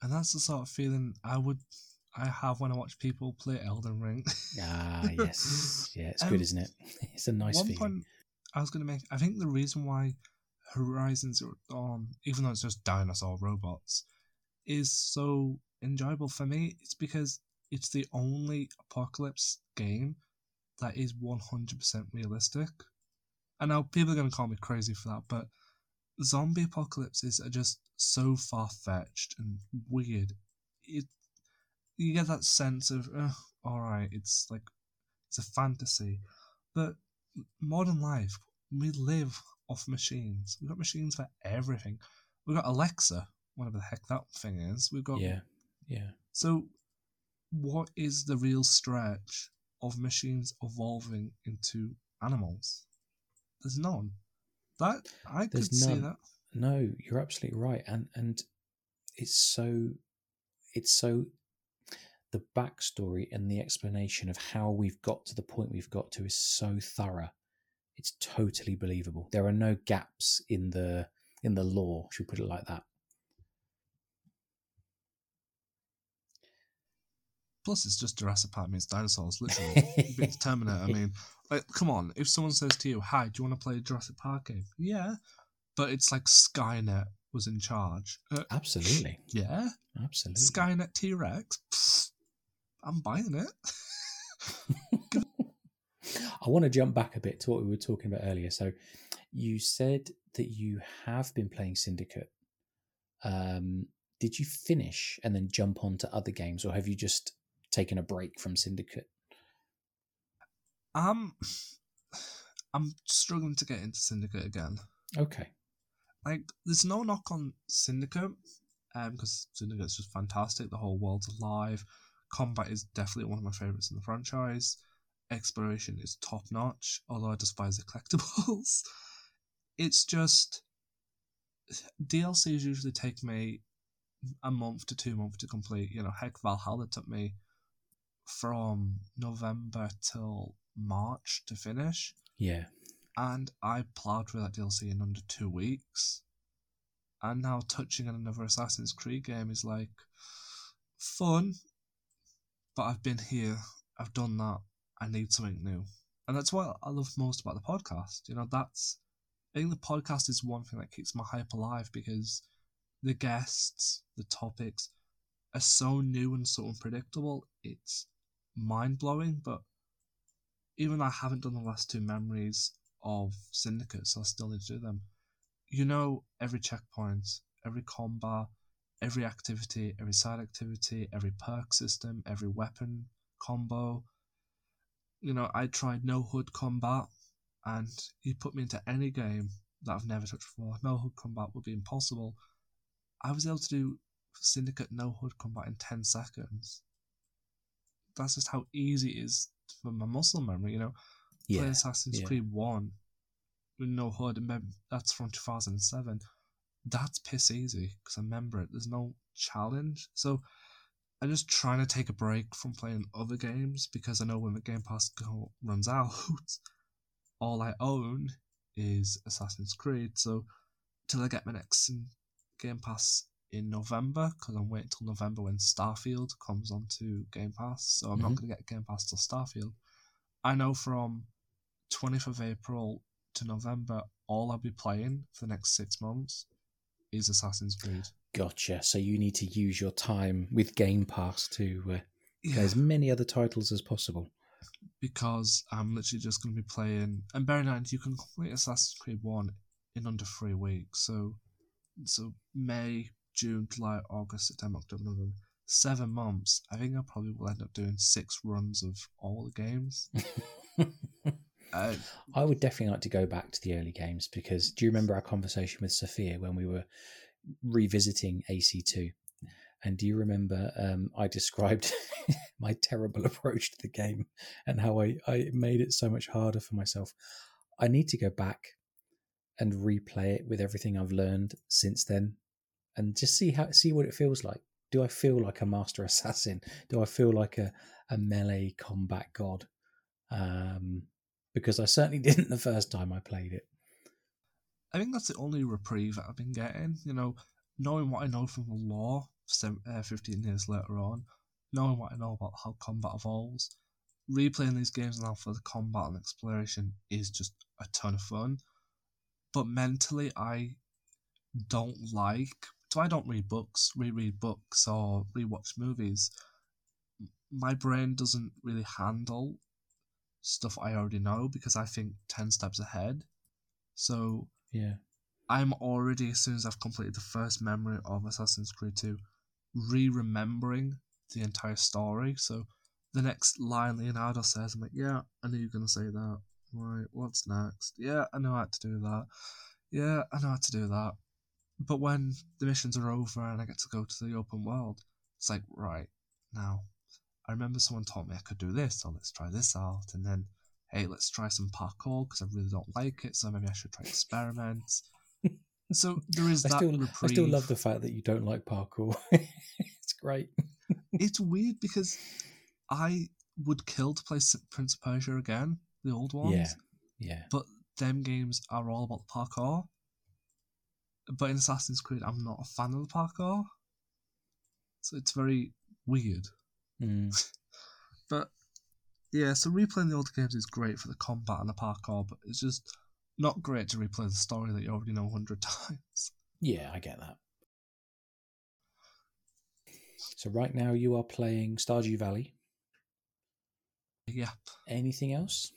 And that's the sort of feeling I would I have when I watch people play Elden Ring. ah, yes. Yeah, it's um, good, isn't it? It's a nice one feeling. Point I was going to make, I think the reason why Horizon Zero Dawn, even though it's just dinosaur robots, is so enjoyable for me. It's because it's the only apocalypse game that is 100% realistic. I know people are going to call me crazy for that, but zombie apocalypses are just so far fetched and weird. It you get that sense of, oh, all right, it's like it's a fantasy, but modern life we live off machines. We've got machines for everything. We've got Alexa, whatever the heck that thing is. We've got yeah, yeah. So, what is the real stretch of machines evolving into animals? There's none. That I There's could none. see that. No, you're absolutely right, and and it's so it's so the backstory and the explanation of how we've got to the point we've got to is so thorough it's totally believable. There are no gaps in the in the lore, should we put it like that. Plus, it's just Jurassic Park meets dinosaurs, literally. it's Terminator. I mean, like, come on. If someone says to you, "Hi, do you want to play a Jurassic Park game?" Yeah, but it's like Skynet was in charge. Uh, Absolutely. Yeah. Absolutely. Skynet T Rex. I'm buying it. I want to jump back a bit to what we were talking about earlier. So, you said that you have been playing Syndicate. Um, did you finish and then jump on to other games, or have you just taken a break from Syndicate? Um, I'm struggling to get into Syndicate again. Okay. Like, there's no knock on Syndicate, um, because Syndicate's just fantastic. The whole world's alive. Combat is definitely one of my favorites in the franchise exploration is top notch, although I despise the collectibles. it's just DLCs usually take me a month to two months to complete. You know, heck, Valhalla took me from November till March to finish. Yeah. And I plowed through that DLC in under two weeks. And now touching on another Assassin's Creed game is like fun. But I've been here, I've done that, I need something new. And that's what I love most about the podcast. You know, that's I think the podcast is one thing that keeps my hype alive because the guests, the topics are so new and so unpredictable. It's mind blowing, but even though I haven't done the last two memories of Syndicate, so I still need to do them. You know every checkpoint, every combat, every activity, every side activity, every perk system, every weapon combo. You know, I tried no hood combat, and you put me into any game that I've never touched before. No hood combat would be impossible. I was able to do Syndicate no hood combat in 10 seconds. That's just how easy it is for my muscle memory, you know. Yeah. Play Assassin's yeah. Creed 1 with no hood, and that's from 2007. That's piss easy because I remember it. There's no challenge. So I'm just trying to take a break from playing other games because I know when the Game Pass go, runs out, all I own is Assassin's Creed. So till I get my next Game Pass in November, because I'm waiting till November when Starfield comes onto Game Pass. So I'm not Mhm. going to get Game Pass till Starfield. I know from 20th of April to November, all I'll be playing for the next six months is Assassin's Creed. Gotcha. So you need to use your time with Game Pass to uh, Yeah, play as many other titles as possible. because I'm literally just going to be playing. And bear in mind, you can complete Assassin's Creed 1 in under three weeks. So, so May, June, July, August, September, October, November. Seven months. I think I probably will end up doing six runs of all the games. Uh, I would definitely like to go back to the early games because do you remember our conversation with Sophia when we were revisiting AC2? And do you remember um, I described my terrible approach to the game and how I, I made it so much harder for myself? I need to go back and replay it with everything I've learned since then and just see how see what it feels like. Do I feel like a master assassin? Do I feel like a, a melee combat god? Um, because I certainly didn't the first time I played it. I think that's the only reprieve that I've been getting. You know, knowing what I know from the seven, uh, 15 years later on, knowing what I know about how combat evolves, replaying these games now for the combat and exploration is just a ton of fun. But mentally, I don't like. So I don't read books, reread books, or rewatch movies. My brain doesn't really handle stuff I already know because I think 10 steps ahead. So Yeah. I'm already, as soon as I've completed the first memory of Assassin's Creed 2, re remembering the entire story. So the next line Leonardo says, I'm like, yeah, I knew you were going to say that. Right, what's next? Yeah, I know how to do that. Yeah, I know how to do that. But when the missions are over and I get to go to the open world, it's like, right, now, I remember someone told me I could do this, so let's try this out. And then, hey, let's try some parkour because I really don't like it, so maybe I should try experiments. so there is I that still, reprieve. I still love the fact that you don't like parkour. it's great. It's weird because I would kill to play Prince of Persia again, the old ones. Yeah. Yeah. But them games are all about the parkour. But in Assassin's Creed, I'm not a fan of the parkour. So it's very weird. Mm. But yeah, so replaying the older games is great for the combat and the parkour, but it's just not great to replay the story that you already know a hundred times. Yeah, I get that. So right now you are playing Stardew Valley. Yeah. Anything else?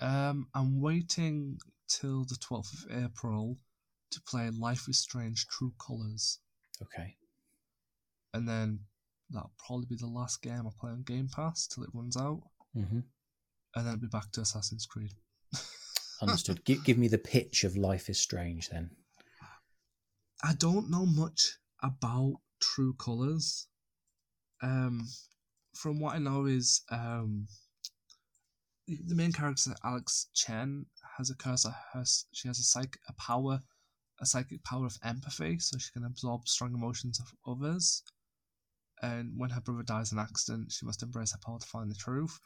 Um, I'm waiting till the 12th of April to play Life is Strange True Colors. Okay. And then that'll probably be the last game I play on Game Pass till it runs out. hmm And then it'll be back to Assassin's Creed. Understood. give, give me the pitch of Life is Strange then. I don't know much about True Colors. Um, from what I know is um, the main character Alex Chen has a curse. Her, she has a psych a power, a psychic power of empathy, so she can absorb strong emotions of others. And when her brother dies in an accident, she must embrace her power to find the truth.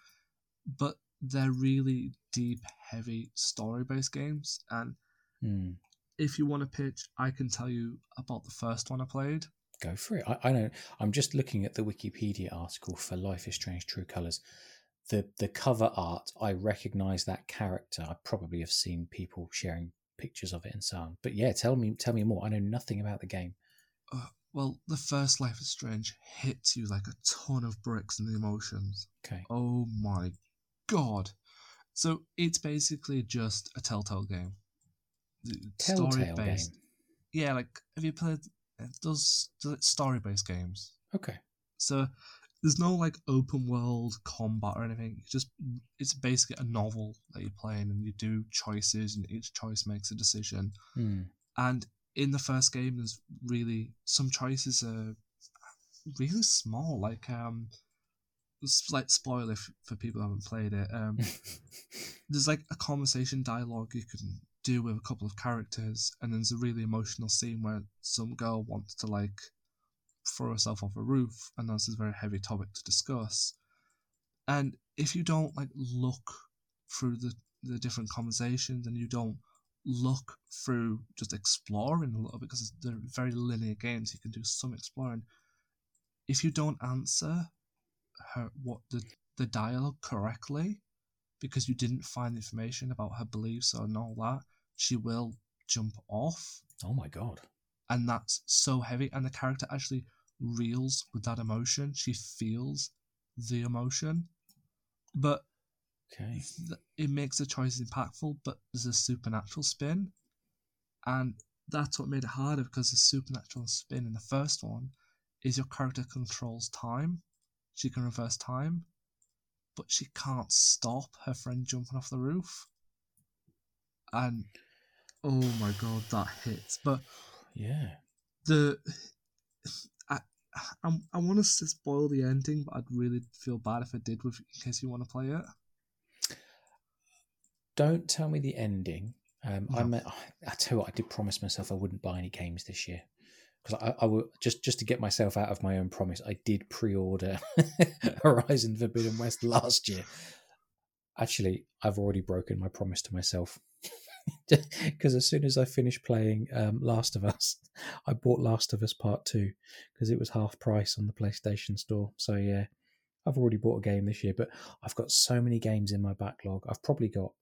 But they're really deep, heavy story-based games, and Hmm. if you want to pitch, I can tell you about the first one I played. Go for it. I, I know. I'm just looking at the Wikipedia article for Life is Strange True Colors. the the cover art, I recognise that character. I probably have seen people sharing pictures of it and so on. But yeah, tell me tell me more. I know nothing about the game. Uh, well, the first Life is Strange hits you like a ton of bricks in the emotions. Okay. Oh my god! So it's basically just a Telltale game. Telltale game. Yeah, like have you played those story based games? Okay. So there's no like open world combat or anything. It's just it's basically a novel that you're playing, and you do choices, and each choice makes a decision. Mm. And in the first game, there's really some choices are really small. Like um, like spoiler for people who haven't played it. Um, there's like a conversation dialogue you can do with a couple of characters, and then there's a really emotional scene where some girl wants to like throw herself off a roof, and this is a very heavy topic to discuss. And if you don't like look through the the different conversations, and you don't look through just exploring a little bit because they're very linear games, you can do some exploring. If you don't answer her what the the dialogue correctly, because you didn't find information about her beliefs and all that, she will jump off. Oh my god. And that's so heavy. And the character actually reels with that emotion. She feels the emotion. But okay. it makes the choices impactful, but there's a supernatural spin. And that's what made it harder because the supernatural spin in the first one is your character controls time. She can reverse time, but she can't stop her friend jumping off the roof. And oh my god, that hits. But yeah, the I, I want to spoil the ending, but I'd really feel bad if I did. With in case you want to play it. Don't tell me the ending. Um, no. I meant, I tell you what, I did promise myself I wouldn't buy any games this year because I, I would just just to get myself out of my own promise. I did pre-order Horizon Forbidden West last year. Actually, I've already broken my promise to myself because as soon as I finished playing um, Last of Us, I bought Last of Us Part Two because it was half price on the PlayStation Store. So yeah, I've already bought a game this year, but I've got so many games in my backlog. I've probably got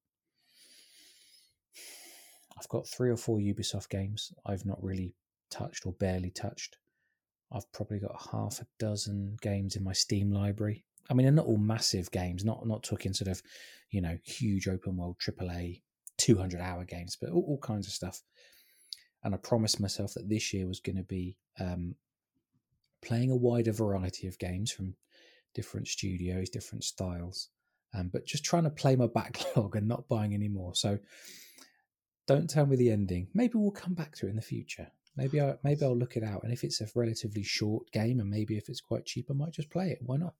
I've got three or four Ubisoft games I've not really touched or barely touched. I've probably got half a dozen games in my Steam library. I mean, they're not all massive games, not not talking sort of, you know, huge open world AAA 200 hour games, but all, all kinds of stuff. And I promised myself that this year was going to be um, playing a wider variety of games from different studios, different styles, um, but just trying to play my backlog and not buying any more. So don't tell me the ending. Maybe we'll come back to it in the future. Maybe I maybe I'll look it out, and if it's a relatively short game, and maybe if it's quite cheap, I might just play it. Why not?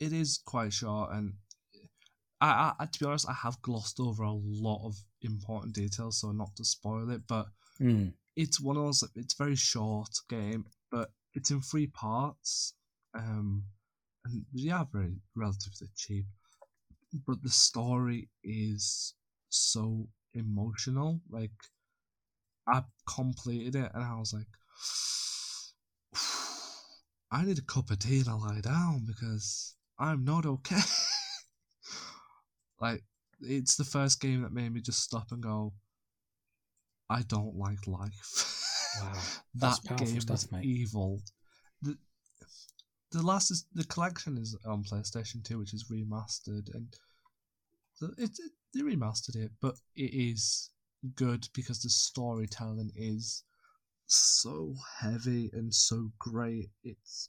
It is quite short, and I, I, to be honest, I have glossed over a lot of important details, so not to spoil it. But mm. it's one of those. It's very short game, but it's in three parts. Um, and yeah, very relatively cheap. But the story is so emotional. Like I completed it, and I was like, I need a cup of tea to lie down because I'm not okay. Like it's the first game that made me just stop and go, I don't like life. Wow, that game stuff, is mate. evil. The, the last is the collection is on PlayStation Two, which is remastered, and it, it they remastered it, but it is good because the storytelling is so heavy and so great. It's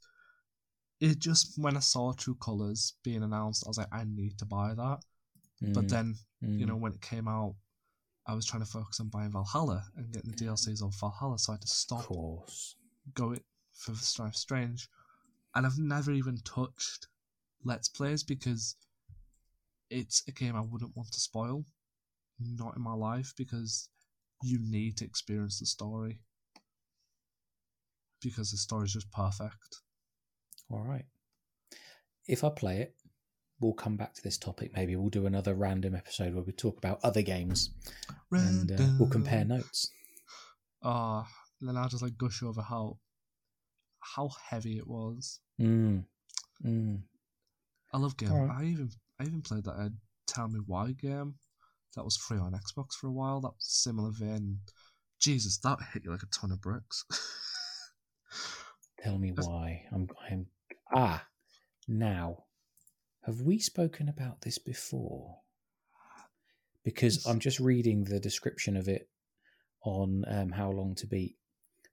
it just when I saw True Colors being announced, I was like, I need to buy that. Mm. But then, mm. you know, when it came out, I was trying to focus on buying Valhalla and getting the DLCs of Valhalla, so I had to stop Of course. Go it for Strife Strange. And I've never even touched Let's Plays because it's a game I wouldn't want to spoil. Not in my life because you need to experience the story. Because the story is just perfect. All right. If I play it, we'll come back to this topic. Maybe we'll do another random episode where we talk about other games random. and uh, we'll compare notes. Ah, uh, then I'll just like gush over how how heavy it was. Mm. Mm. I love Guild. Right. I even I even played that uh, Tell Me Why game that was free on Xbox for a while. That was similar vein. Jesus, that hit you like a ton of bricks. Tell me why. I'm. I'm. Ah, now, have we spoken about this before? Because I'm just reading the description of it on um, How Long to Beat.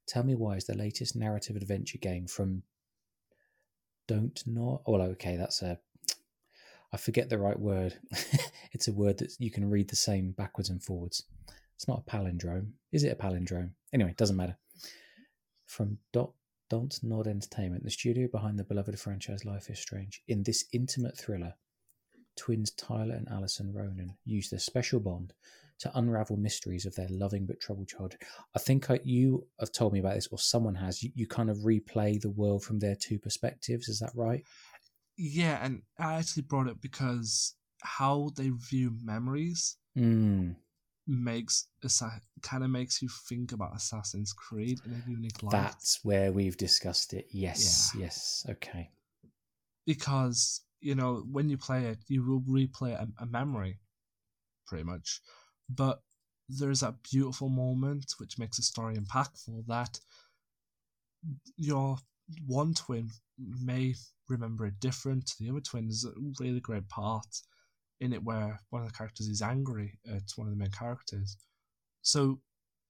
Tell me why is the latest narrative adventure game from Don't Nod. Oh, well, okay, that's a. I forget the right word. it's a word that you can read the same backwards and forwards. It's not a palindrome. Is it a palindrome? Anyway, it doesn't matter. From Dot Don't Nod Entertainment, the studio behind the beloved franchise Life is Strange. In this intimate thriller, twins Tyler and Alyson Ronan use their special bond to unravel mysteries of their loving but troubled childhood. I think I, you have told me about this, or someone has. You, you kind of replay the world from their two perspectives. Is that right? Yeah, and I actually brought it because how they view memories Mm, makes kind of makes you think about Assassin's Creed in a unique light. that's where we've discussed it. Yes, yes. Okay. because you know when you play it, you will replay a, a memory, pretty much. But there's that beautiful moment which makes the story impactful that your one twin may remember it different to the other twin. There's a really great part in it where one of the characters is angry at one of the main characters. So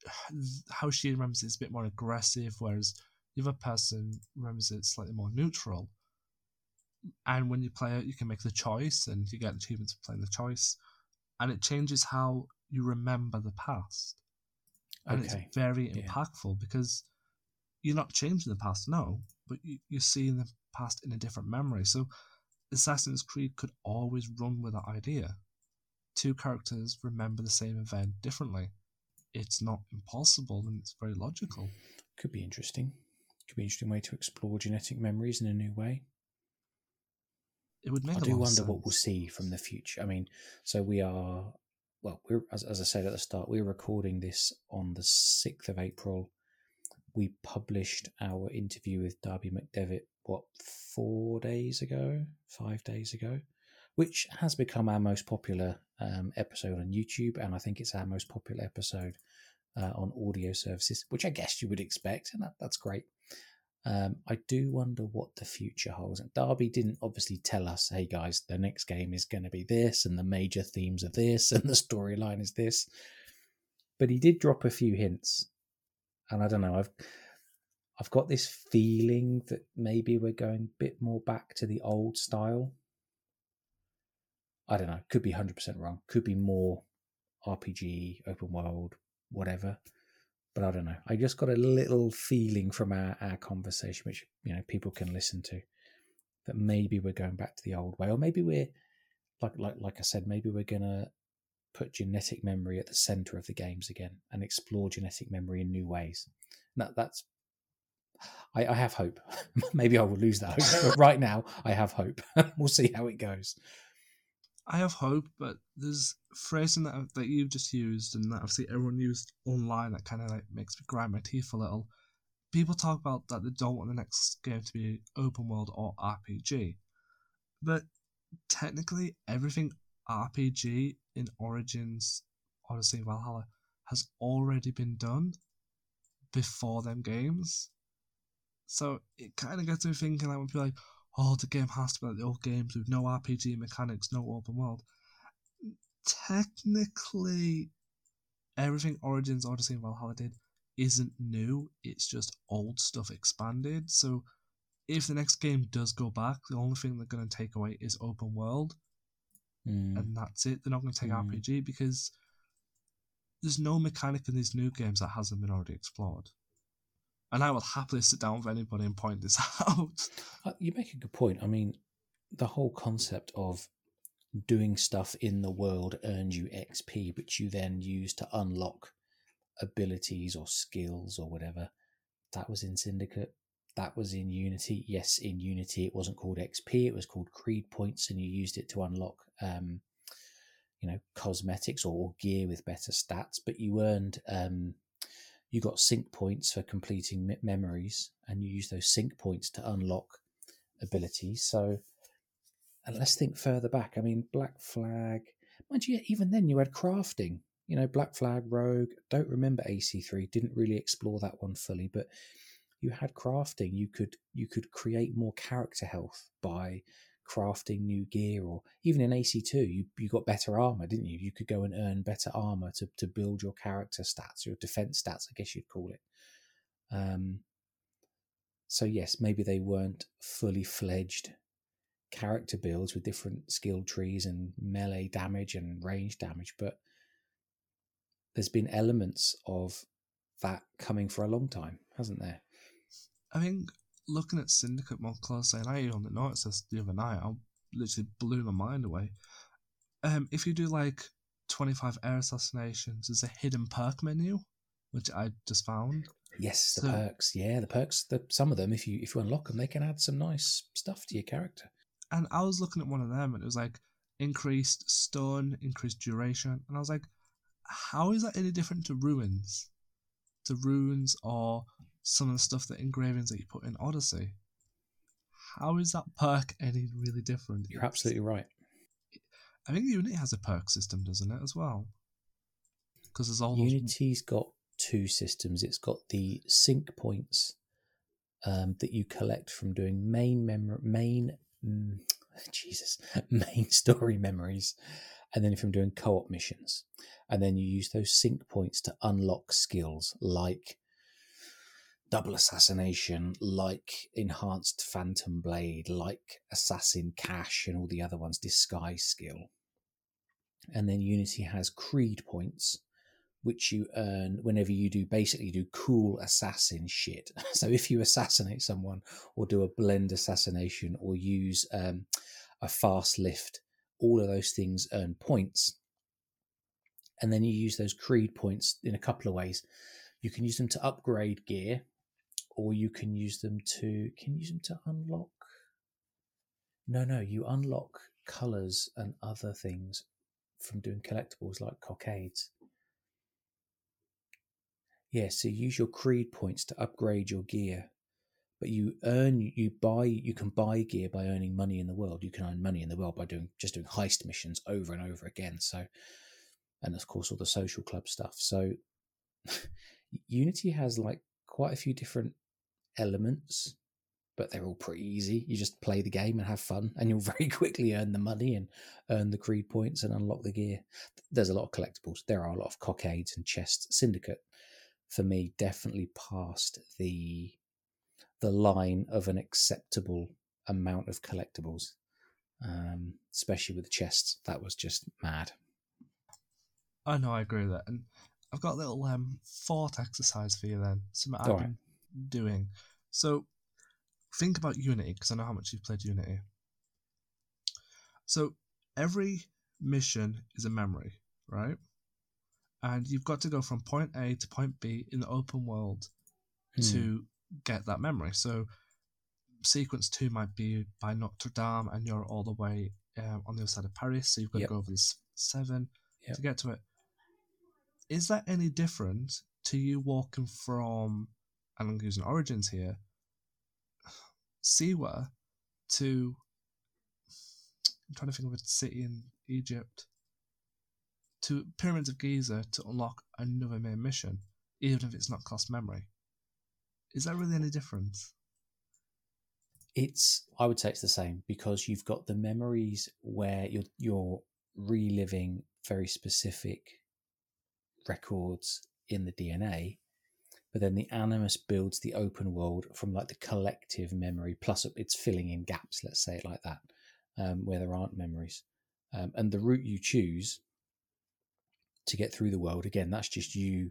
how she remembers it is a bit more aggressive, whereas the other person remembers it slightly more neutral. And when you play it, you can make the choice, and you get achievements for playing the choice, and it changes how you remember the past. And Okay. it's very Yeah. impactful because you're not changing the past, no, but you, you're seeing the past in a different memory. So Assassin's Creed could always run with that idea. Two characters remember the same event differently. It's not impossible and it's very logical. Could be interesting. Could be an interesting way to explore genetic memories in a new way. It would make I do wonder of what we'll see from the future. I mean, so we are, well, we're as, as I said at the start, we're recording this on the sixth of April. We published our interview with Darby McDevitt what four days ago, five days ago, which has become our most popular um, episode on YouTube, and I think it's our most popular episode uh, on audio services, which I guess you would expect, and that, that's great. Um, I do wonder what the future holds. And Darby didn't obviously tell us, hey guys, the next game is going to be this, and the major themes are this, and the storyline is this. But he did drop a few hints, and I don't know. I've I've got this feeling that maybe we're going a bit more back to the old style. I don't know. Could be hundred percent wrong. Could be more RPG, open world, whatever but I don't know. I just got a little feeling from our, our conversation, which you know people can listen to, that maybe we're going back to the old way, or maybe we're like like like I said, maybe we're gonna put genetic memory at the center of the games again and explore genetic memory in new ways. That that's. I, I have hope. maybe I will lose that hope, but right now I have hope. we'll see how it goes. I have hope, but there's phrasing that that you've just used and that I've seen everyone used online that kind of like makes me grind my teeth a little. People talk about that they don't want the next game to be open world or RPG, but technically everything RPG in Origins, Odyssey, Valhalla has already been done before them games. So it kind of gets me thinking when people are like, oh, the game has to be like the old games with no RPG mechanics, no open world. Technically, everything Origins, Odyssey, and Valhalla did isn't new. It's just old stuff expanded. So if the next game does go back, the only thing they're going to take away is open world, Mm, and that's it. They're not going to take Mm. RPG because there's no mechanic in these new games that hasn't been already explored. And I will happily sit down with anybody and point this out. Uh, You make a good point. I mean, the whole concept of doing stuff in the world earns you XP, which you then use to unlock abilities or skills or whatever. That was in Syndicate. That was in Unity. Yes, in Unity, it wasn't called XP. It was called Creed points, and you used it to unlock, um, you know, cosmetics or gear with better stats. But you earned, um, you got sync points for completing me- memories, and you use those sync points to unlock abilities. So and let's think further back. I mean, Black Flag, mind you, even then you had crafting. You know, Black Flag, Rogue. Don't remember AC3. Didn't really explore that one fully, but you had crafting. You could you could create more character health by crafting new gear, or even in AC2, you you got better armor, didn't you? You could go and earn better armor to to build your character stats, your defense stats, I guess you'd call it. Um, so yes, maybe they weren't fully fledged character builds with different skill trees and melee damage and range damage, but there's been elements of that coming for a long time, hasn't there? I think looking at Syndicate more closely, and I only noticed this the other night, I literally blew my mind away. Um, if you do like 25 air assassinations, there's a hidden perk menu, which I just found. Yes, the so, perks. Yeah, the perks. The, some of them, if you if you unlock them, they can add some nice stuff to your character. And I was looking at one of them, and it was like increased stun, increased duration, and I was like, how is that any different to ruins? To runes or some of the stuff that engravings that you put in Odyssey. How is that perk any really different? You're absolutely right. I think Unity has a perk system, doesn't it, as well? Because there's all Unity's those... got two systems. It's got the sync points um, that you collect from doing main memory, main mm, Jesus, main story memories, and then from doing co-op missions, and then you use those sync points to unlock skills like double assassination, like enhanced phantom blade, like assassin cache, and all the other ones, disguise skill. And then Unity has creed points, which you earn whenever you do basically do cool assassin shit. So if you assassinate someone or do a blend assassination or use um, a fast lift, all of those things earn points. And then you use those creed points in a couple of ways. You can use them to upgrade gear, or you can use them to can you use them to unlock. No, no, you unlock colors and other things from doing collectibles like cockades. Yeah, so use your creed points to upgrade your gear. But you earn, you buy, you can buy gear by earning money in the world. You can earn money in the world by doing just doing heist missions over and over again. So, and of course, all the social club stuff. So, Unity has like quite a few different elements, but they're all pretty easy. You just play the game and have fun, and you'll very quickly earn the money and earn the creed points and unlock the gear. There's a lot of collectibles. There are a lot of cockades and chests. Syndicate for me definitely passed the the line of an acceptable amount of collectibles, um, especially with the chests. That was just mad. I know, I agree with that. And I've got a little um, thought exercise for you then. Something I've right. been doing. So think about Unity, because I know how much you've played Unity. So every mission is a memory, right? and you've got to go from point A to point B in the open world mm. to get that memory. So sequence two might be by Notre Dame, and you're all the way um, on the other side of Paris, so you've got yep. to go over the Seine yep. to get to it. Is that any different to you walking from, and I'm Origins here, Siwa to, I'm trying to think of a city in Egypt to Pyramids of Giza to unlock another main mission, even if it's not cost memory. Is that really any different? It's I would say it's the same because you've got the memories where you're you're reliving very specific records in the DNA, but then the animus builds the open world from like the collective memory plus it's filling in gaps. Let's say it like that, um, where there aren't memories, um, and the route you choose to get through the world. Again, that's just you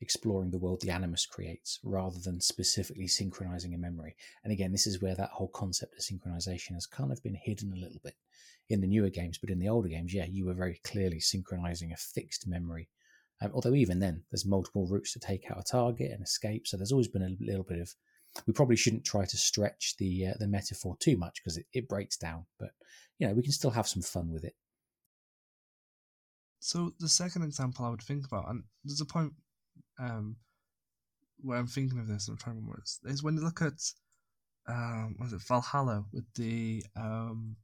exploring the world the animus creates rather than specifically synchronizing a memory. And again, this is where that whole concept of synchronization has kind of been hidden a little bit in the newer games. But in the older games, yeah, you were very clearly synchronizing a fixed memory. Um, although even then, there's multiple routes to take out a target and escape. So there's always been a little bit of. We probably shouldn't try to stretch the uh, the metaphor too much because it, it breaks down. But you know, we can still have some fun with it. So the second example I would think about, and there's a point um, where I'm thinking of this, and I'm trying to remember it, is when you look at um, it Valhalla with the um,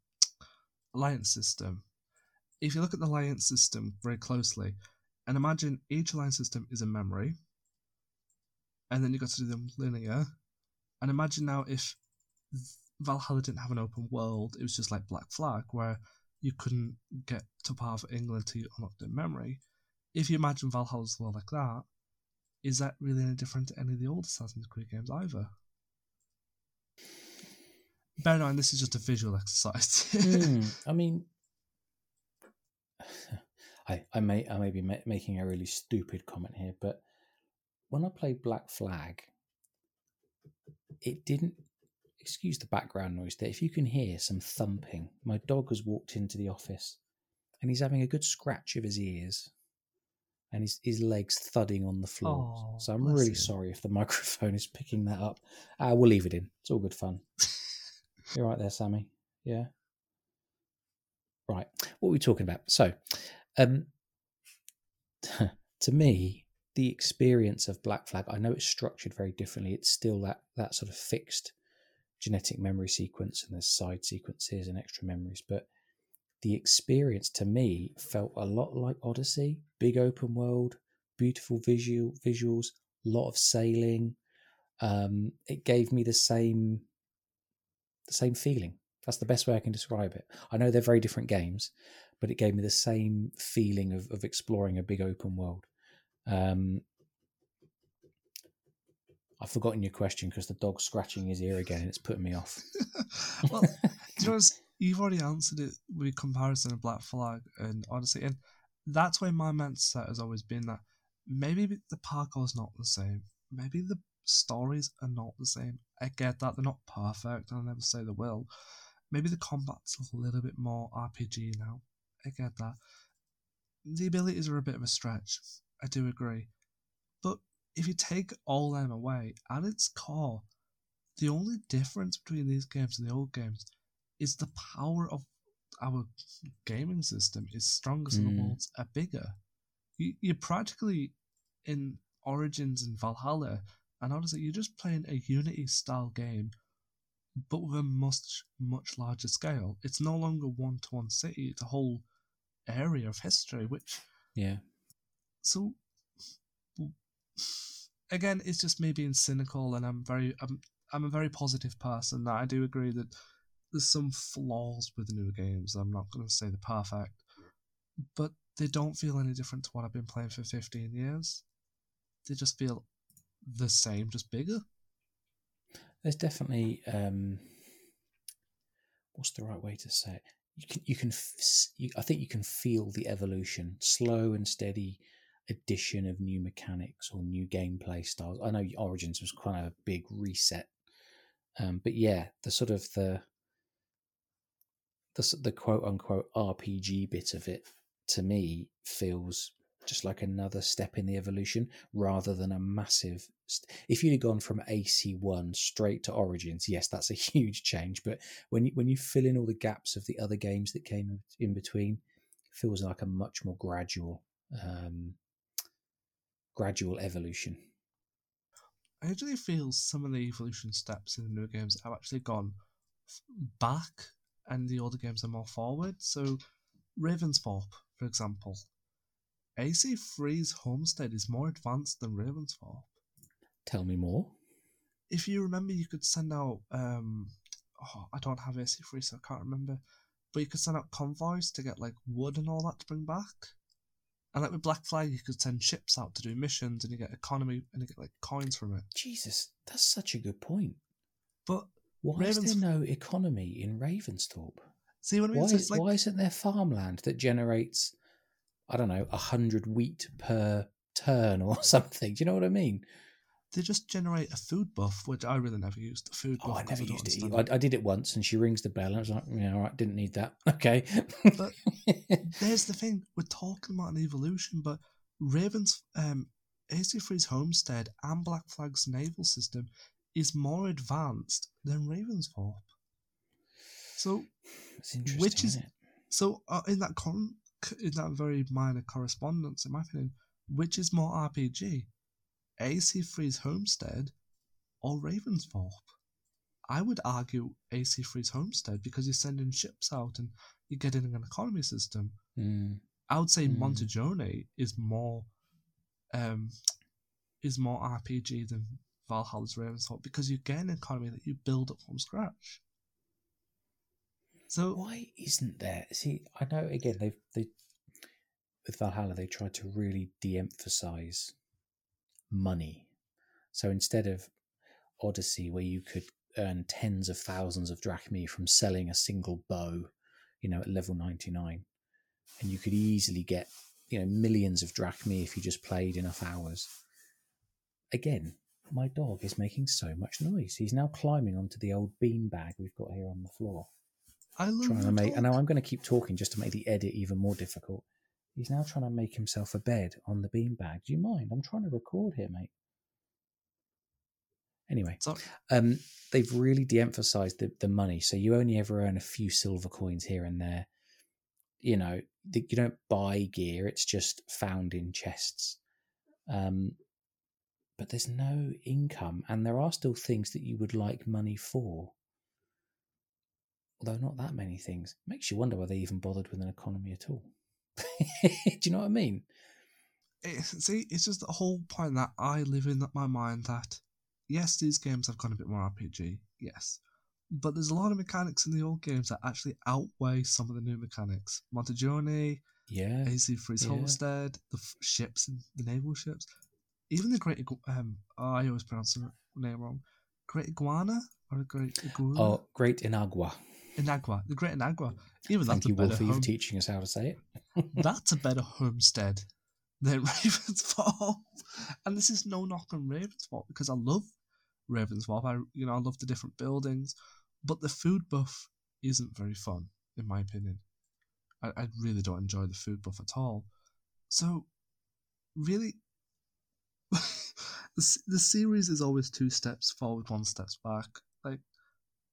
alliance system. If you look at the alliance system very closely, and imagine each line system is a memory, and then you've got to do them linear, and imagine now if Valhalla didn't have an open world, it was just like Black Flag, where you couldn't get to part of England to unlock the memory. If you imagine Valhalla's world like that, is that really any different to any of the old Assassin's Creed games either? Bear in mind, this is just a visual exercise. Hmm, I mean, I, I may I may be ma- making a really stupid comment here, but when I played Black Flag, it didn't. Excuse the background noise there. If you can hear some thumping, my dog has walked into the office, and he's having a good scratch of his ears, and his his legs thudding on the floor. Oh, so I'm really him. sorry if the microphone is picking that up. Uh, we'll leave it in. It's all good fun. You're right there, Sammy. Yeah. Right. What were we talking about? So, um, to me, the experience of Black Flag, I know it's structured very differently. It's still that that sort of fixed genetic memory sequence, and there's side sequences and extra memories. But the experience to me felt a lot like Odyssey. Big open world, beautiful visual visuals, a lot of sailing. Um, it gave me the same the same feeling. That's the best way I can describe it. I know they're very different games, but it gave me the same feeling of, of exploring a big open world. Um, I've forgotten your question because the dog's scratching his ear again and it's putting me off. well, you you've already answered it with comparison of Black Flag and Odyssey, and that's why my mindset has always been that maybe the parkour's not the same, maybe the stories are not the same. I get that they're not perfect, and I never say they will. Maybe the combat's a little bit more RPG now. I get that. The abilities are a bit of a stretch. I do agree. But if you take all them away, at its core, the only difference between these games and the old games is the power of our gaming system is stronger, so the Mm. worlds are bigger. You, you're practically in Origins and Valhalla, and honestly, you're just playing a Unity style game, but with a much much larger scale. It's no longer one to one city; it's a whole area of history. Which Yeah. so again, it's just me being cynical, and I'm very I'm I'm a very positive person. That I do agree that there's some flaws with the newer games. I'm not going to say they're perfect, but they don't feel any different to what I've been playing for 15 years. They just feel the same, just bigger. There's definitely um, what's the right way to say it? You can you can you, I think you can feel the evolution, slow and steady addition of new mechanics or new gameplay styles. I know Origins was quite a big reset, um, but yeah, the sort of the the the quote unquote RPG bit of it to me feels just like another step in the evolution rather than a massive. St- if you'd have gone from AC1 straight to Origins, yes, that's a huge change. But when you, when you fill in all the gaps of the other games that came in between, feels like a much more gradual, um, gradual evolution. I actually feel some of the evolution steps in the newer games have actually gone back, and the older games are more forward. So, Ravensthorpe, for example, AC3's Homestead is more advanced than Ravensthorpe. Tell me more. If you remember, you could send out. Um, oh, I don't have AC3, so I can't remember. But you could send out convoys to get like wood and all that to bring back. And like with Black Flag, you could send ships out to do missions, and you get economy and you get like coins from it. Jesus, that's such a good point. But Why Ravens- is there no economy in Ravensthorpe? see what I mean? Why, So like why isn't there farmland that generates, I don't know, a hundred wheat per turn or something? Do you know what I mean? they just generate a food buff, which I really never used. A food buff. Oh, I 'cause never don't used it. either. I, I did it once, and she rings the bell, and I was like, "Yeah, all right, didn't need that." Okay. But There's the thing we're talking about an evolution, but Raven's um, AC3's homestead and Black Flag's naval system is more advanced than Ravensthorpe. So, which is- it? so uh, in that con- in that very minor correspondence, in my opinion, which is more RPG, AC3's homestead or Ravensthorpe? I would argue AC3's Homestead because you're sending ships out and you're getting an economy system. Mm. I would say Mm. Monteriggioni is more um is more RPG than Valhalla's Ravensfall because you get an economy that you build up from scratch. So Why isn't there? See, I know again they've they with Valhalla they tried to really de-emphasize money. So instead of Odyssey, where you could earn tens of thousands of drachmae from selling a single bow, you know, at level ninety nine, and you could easily get you know millions of drachmae if you just played enough hours. Again, my dog is making so much noise. He's now climbing onto the old bean bag we've got here on the floor I love trying to make. And dog. now I'm going to keep talking just to make the edit even more difficult. He's now trying to make himself a bed on the beanbag. Do you mind? I'm trying to record here, mate. Anyway, um, they've really de-emphasized the, the money, so you only ever earn a few silver coins here and there. You know, the, you don't buy gear; it's just found in chests. Um, but there's no income, and there are still things that you would like money for. Although not that many things. Makes you wonder whether they even bothered with an economy at all. Do you know what I mean? it, see, it's just the whole point that I live in my mind that yes, these games have gone a bit more RPG, yes, but there's a lot of mechanics in the old games that actually outweigh some of the new mechanics. Monteriggioni, Yeah. AC3's Yeah. Homestead, the f- ships and the naval ships, even the Great Igu- um, I always pronounce the name wrong. Great Iguana or Great Iguana? Oh, Great Inagua. Inagua, the Great Inagua. Even Thank that's you, a better Wolfie, for home- teaching us how to say it. that's a better homestead than Ravensfall. And this is no knock on Ravensfall because I love Ravensfall. I you know I love the different buildings, but the food buff isn't very fun in my opinion. I, I really don't enjoy the food buff at all. So, really, the the series is always two steps forward, one steps back. Like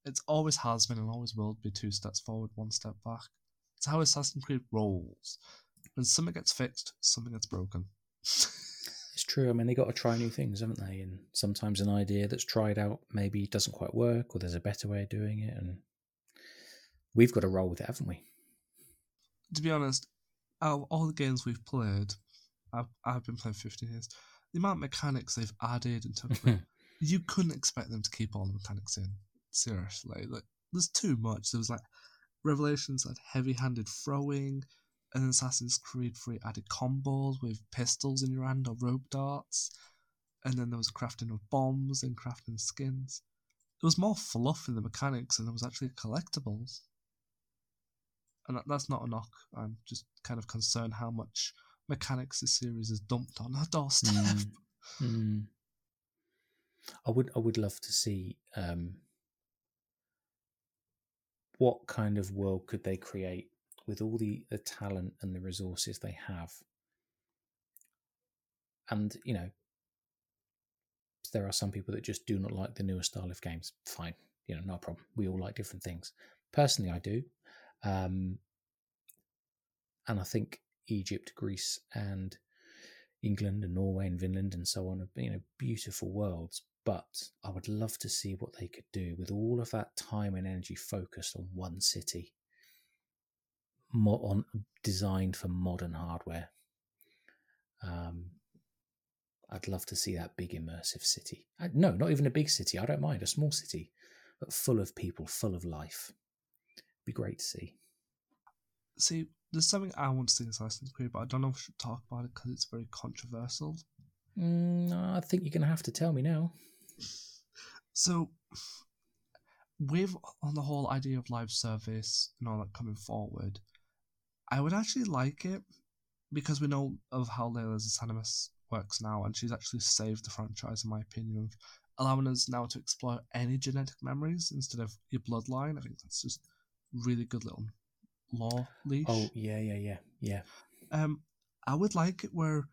it's always has been and always will be two steps forward, one step back. It's how Assassin's Creed rolls. When something gets fixed, something gets broken. It's true. I mean, they got to try new things, haven't they? And sometimes an idea that's tried out maybe doesn't quite work, or there's a better way of doing it, and we've got to roll with it, haven't we? to be honest, out of all the games we've played, I've, I've been playing 15 years, the amount of mechanics they've added and took away, you couldn't expect them to keep all the mechanics in. Seriously. Like, there's too much. There was like Revelations had heavy handed throwing, and Assassin's Creed 3 added combos with pistols in your hand or rope darts, and then there was crafting of bombs and crafting skins. There was more fluff in the mechanics, and there was actually collectibles and that's not a knock. I'm just kind of concerned how much mechanics this series has dumped on our doorstep. Mm. Mm. I would I would love to see um, what kind of world could they create with all the, the talent and the resources they have. And, you know, there are some people that just do not like the newer style of games. Fine, you know, no problem. We all like different things. Personally, I do. Um, and I think Egypt, Greece, and England and Norway and Finland and so on are you know beautiful worlds. But I would love to see what they could do with all of that time and energy focused on one city, mo- on designed for modern hardware. Um, I'd love to see that big immersive city. No, not even a big city. I don't mind a small city, but full of people, full of life. Be great to see. See, there's something I want to see in Assassin's Creed, but I don't know if I should talk about it because it's very controversial. Mm, I think you're going to have to tell me now. So, with on the whole idea of live service and all that coming forward, I would actually like it because we know of how Layla's Animus works now, and she's actually saved the franchise, in my opinion, of allowing us now to explore any genetic memories instead of your bloodline. I think that's just really good little law leash. Oh, yeah, yeah, yeah, yeah. Um, I would like it where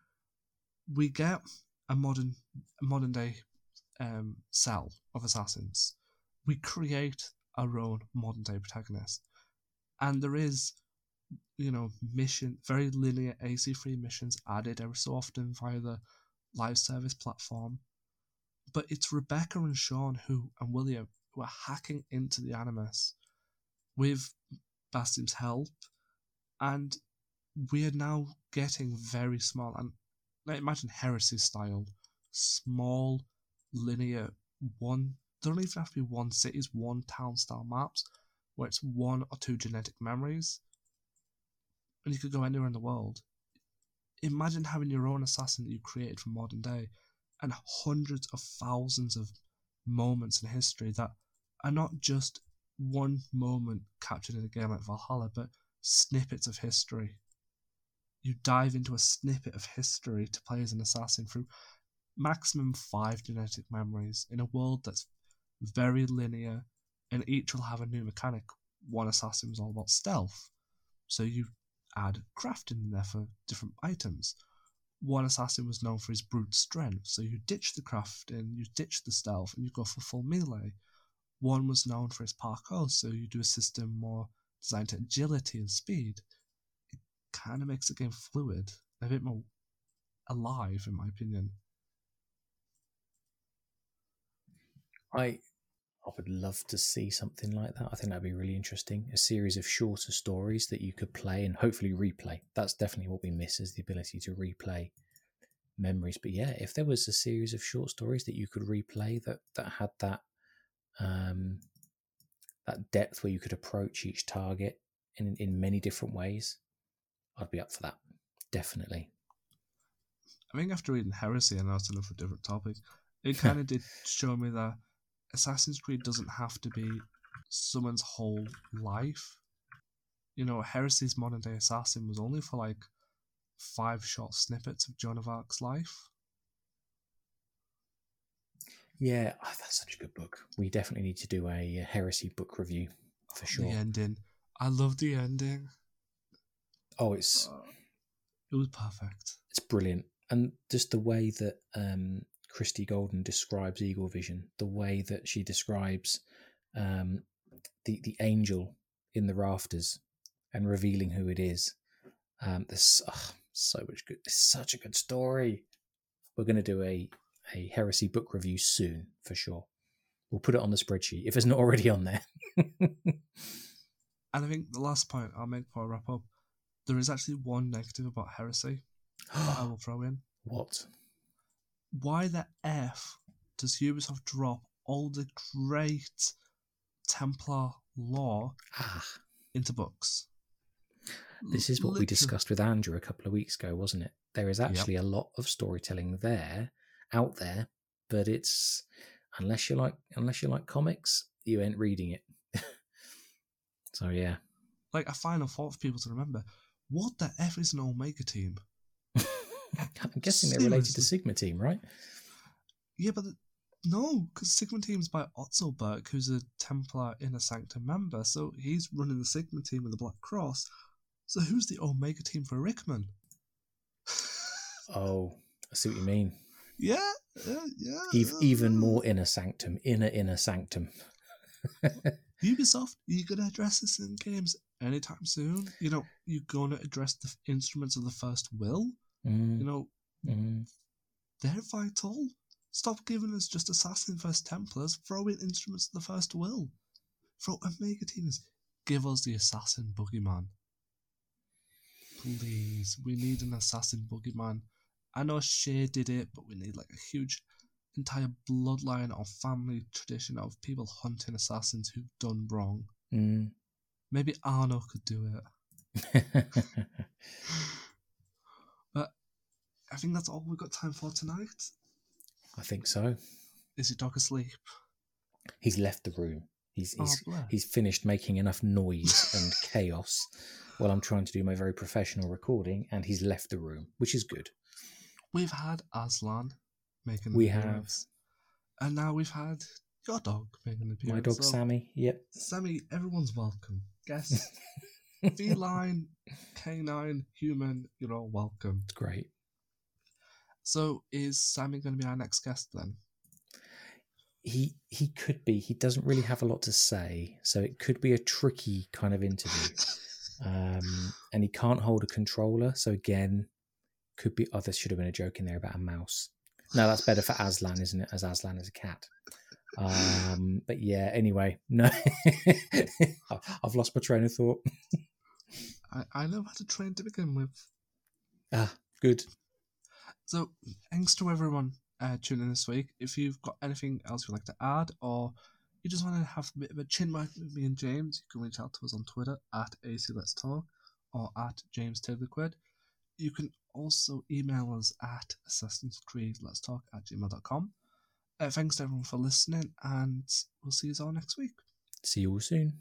we get a modern, a modern day, um, cell of assassins. We create our own modern day protagonist, and there is, you know, mission very linear AC3 missions added every so often via the live service platform. But it's Rebecca and Sean who and William who are hacking into the Animus with Basim's help, and we are now getting very small and imagine heresy style, small, linear, one don't even have to be one cities, one town style maps, where it's one or two genetic memories, and you could go anywhere in the world. Imagine having your own assassin that you created for modern day, and hundreds of thousands of moments in history that are not just one moment captured in a game like Valhalla, but snippets of history. You dive into a snippet of history to play as an assassin through maximum five genetic memories in a world that's very linear and each will have a new mechanic. One assassin was all about stealth, so you add crafting in there for different items. One assassin was known for his brute strength, so you ditch the crafting, you ditch the stealth, and you go for full melee. One was known for his parkour, so you do a system more designed to agility and speed. It kind of makes the game fluid, a bit more alive, in my opinion. I I would love to see something like that. I think that'd be really interesting. A series of shorter stories that you could play and hopefully replay. That's definitely what we miss is the ability to replay memories. But yeah, if there was a series of short stories that you could replay that that had that um, that depth where you could approach each target in in many different ways, I'd be up for that. Definitely. I think after reading Heresy, and I know it's enough for a different topic. It kind of did show me that Assassin's Creed doesn't have to be someone's whole life. You know, Heresy's modern day assassin was only for like five short snippets of Joan of Arc's life. Yeah, oh, that's such a good book. We definitely need to do a Heresy book review for sure. The ending. I love the ending. Oh, it's Uh, it was perfect. it's brilliant, and just the way that um, Christie Golden describes Eagle Vision, the way that she describes um, the the angel in the rafters and revealing who it is. Um, there's oh, so much good. It's such a good story. We're going to do a a heresy book review soon for sure. We'll put it on the spreadsheet if it's not already on there. And I think the last point I'll make before I wrap up, there is actually one negative about Heresy that I will throw in. what? Why the F does Ubisoft drop all the great Templar lore Ah, into books? this is what we discussed with Andrew a couple of weeks ago, wasn't it? There is actually a lot of storytelling there, out there, but it's unless you like unless you like comics, you ain't reading it. so yeah, Like a final thought for people to remember. What the F is an Omega team? I'm guessing they're related to Sigma Team, right? Yeah, but the, no, because Sigma Team is by Otso Berg, who's a Templar Inner Sanctum member, so he's running the Sigma team with the Black Cross. So who's the Omega team for Rickman? Oh, I see what you mean. yeah, yeah, yeah. Ev- even more inner sanctum, inner inner sanctum. Ubisoft, you gonna address this in games anytime soon? You know, you're gonna address the instruments of the first will? Mm, You know, mm. they're vital. Stop giving us just Assassin first Templars. Throw in instruments of the first will. Throw Omega Teams. Give us the Assassin Boogeyman. Please, we need an Assassin Boogeyman. I know Shay did it, but we need like a huge entire bloodline or family tradition of people hunting assassins who've done wrong. Mm. Maybe Arno could do it. I think that's all we've got time for tonight. I think so. Is your dog asleep? He's left the room. He's Oh, he's, bless. he's finished making enough noise and chaos while I'm trying to do my very professional recording, and he's left the room, which is good. We've had Aslan making We have. And now we've had your dog making an appearance. My dog So, Sammy. Yep. Sammy, everyone's welcome. Guest, feline, canine, human, you're all welcome. It's great. So is Sammy going to be our next guest then? He he could be. He doesn't really have a lot to say, so it could be a tricky kind of interview. Um, and he can't hold a controller, so again, could be. Oh, there should have been a joke in there about a mouse. No, that's better for Aslan, isn't it? As Aslan is a cat. Um, but yeah, anyway, no, I've lost my train of thought. I, I know how to train to begin with. Ah, good. So, thanks to everyone uh, tuning in this week. If you've got anything else you'd like to add, or you just want to have a bit of a chin wag with me and James, you can reach out to us on Twitter at AC Let's Talk or at James Quid. You can also email us at Assassin's Creed Let's Talk at gmail.com. Uh, thanks to everyone for listening, and we'll see you all next week. See you all soon.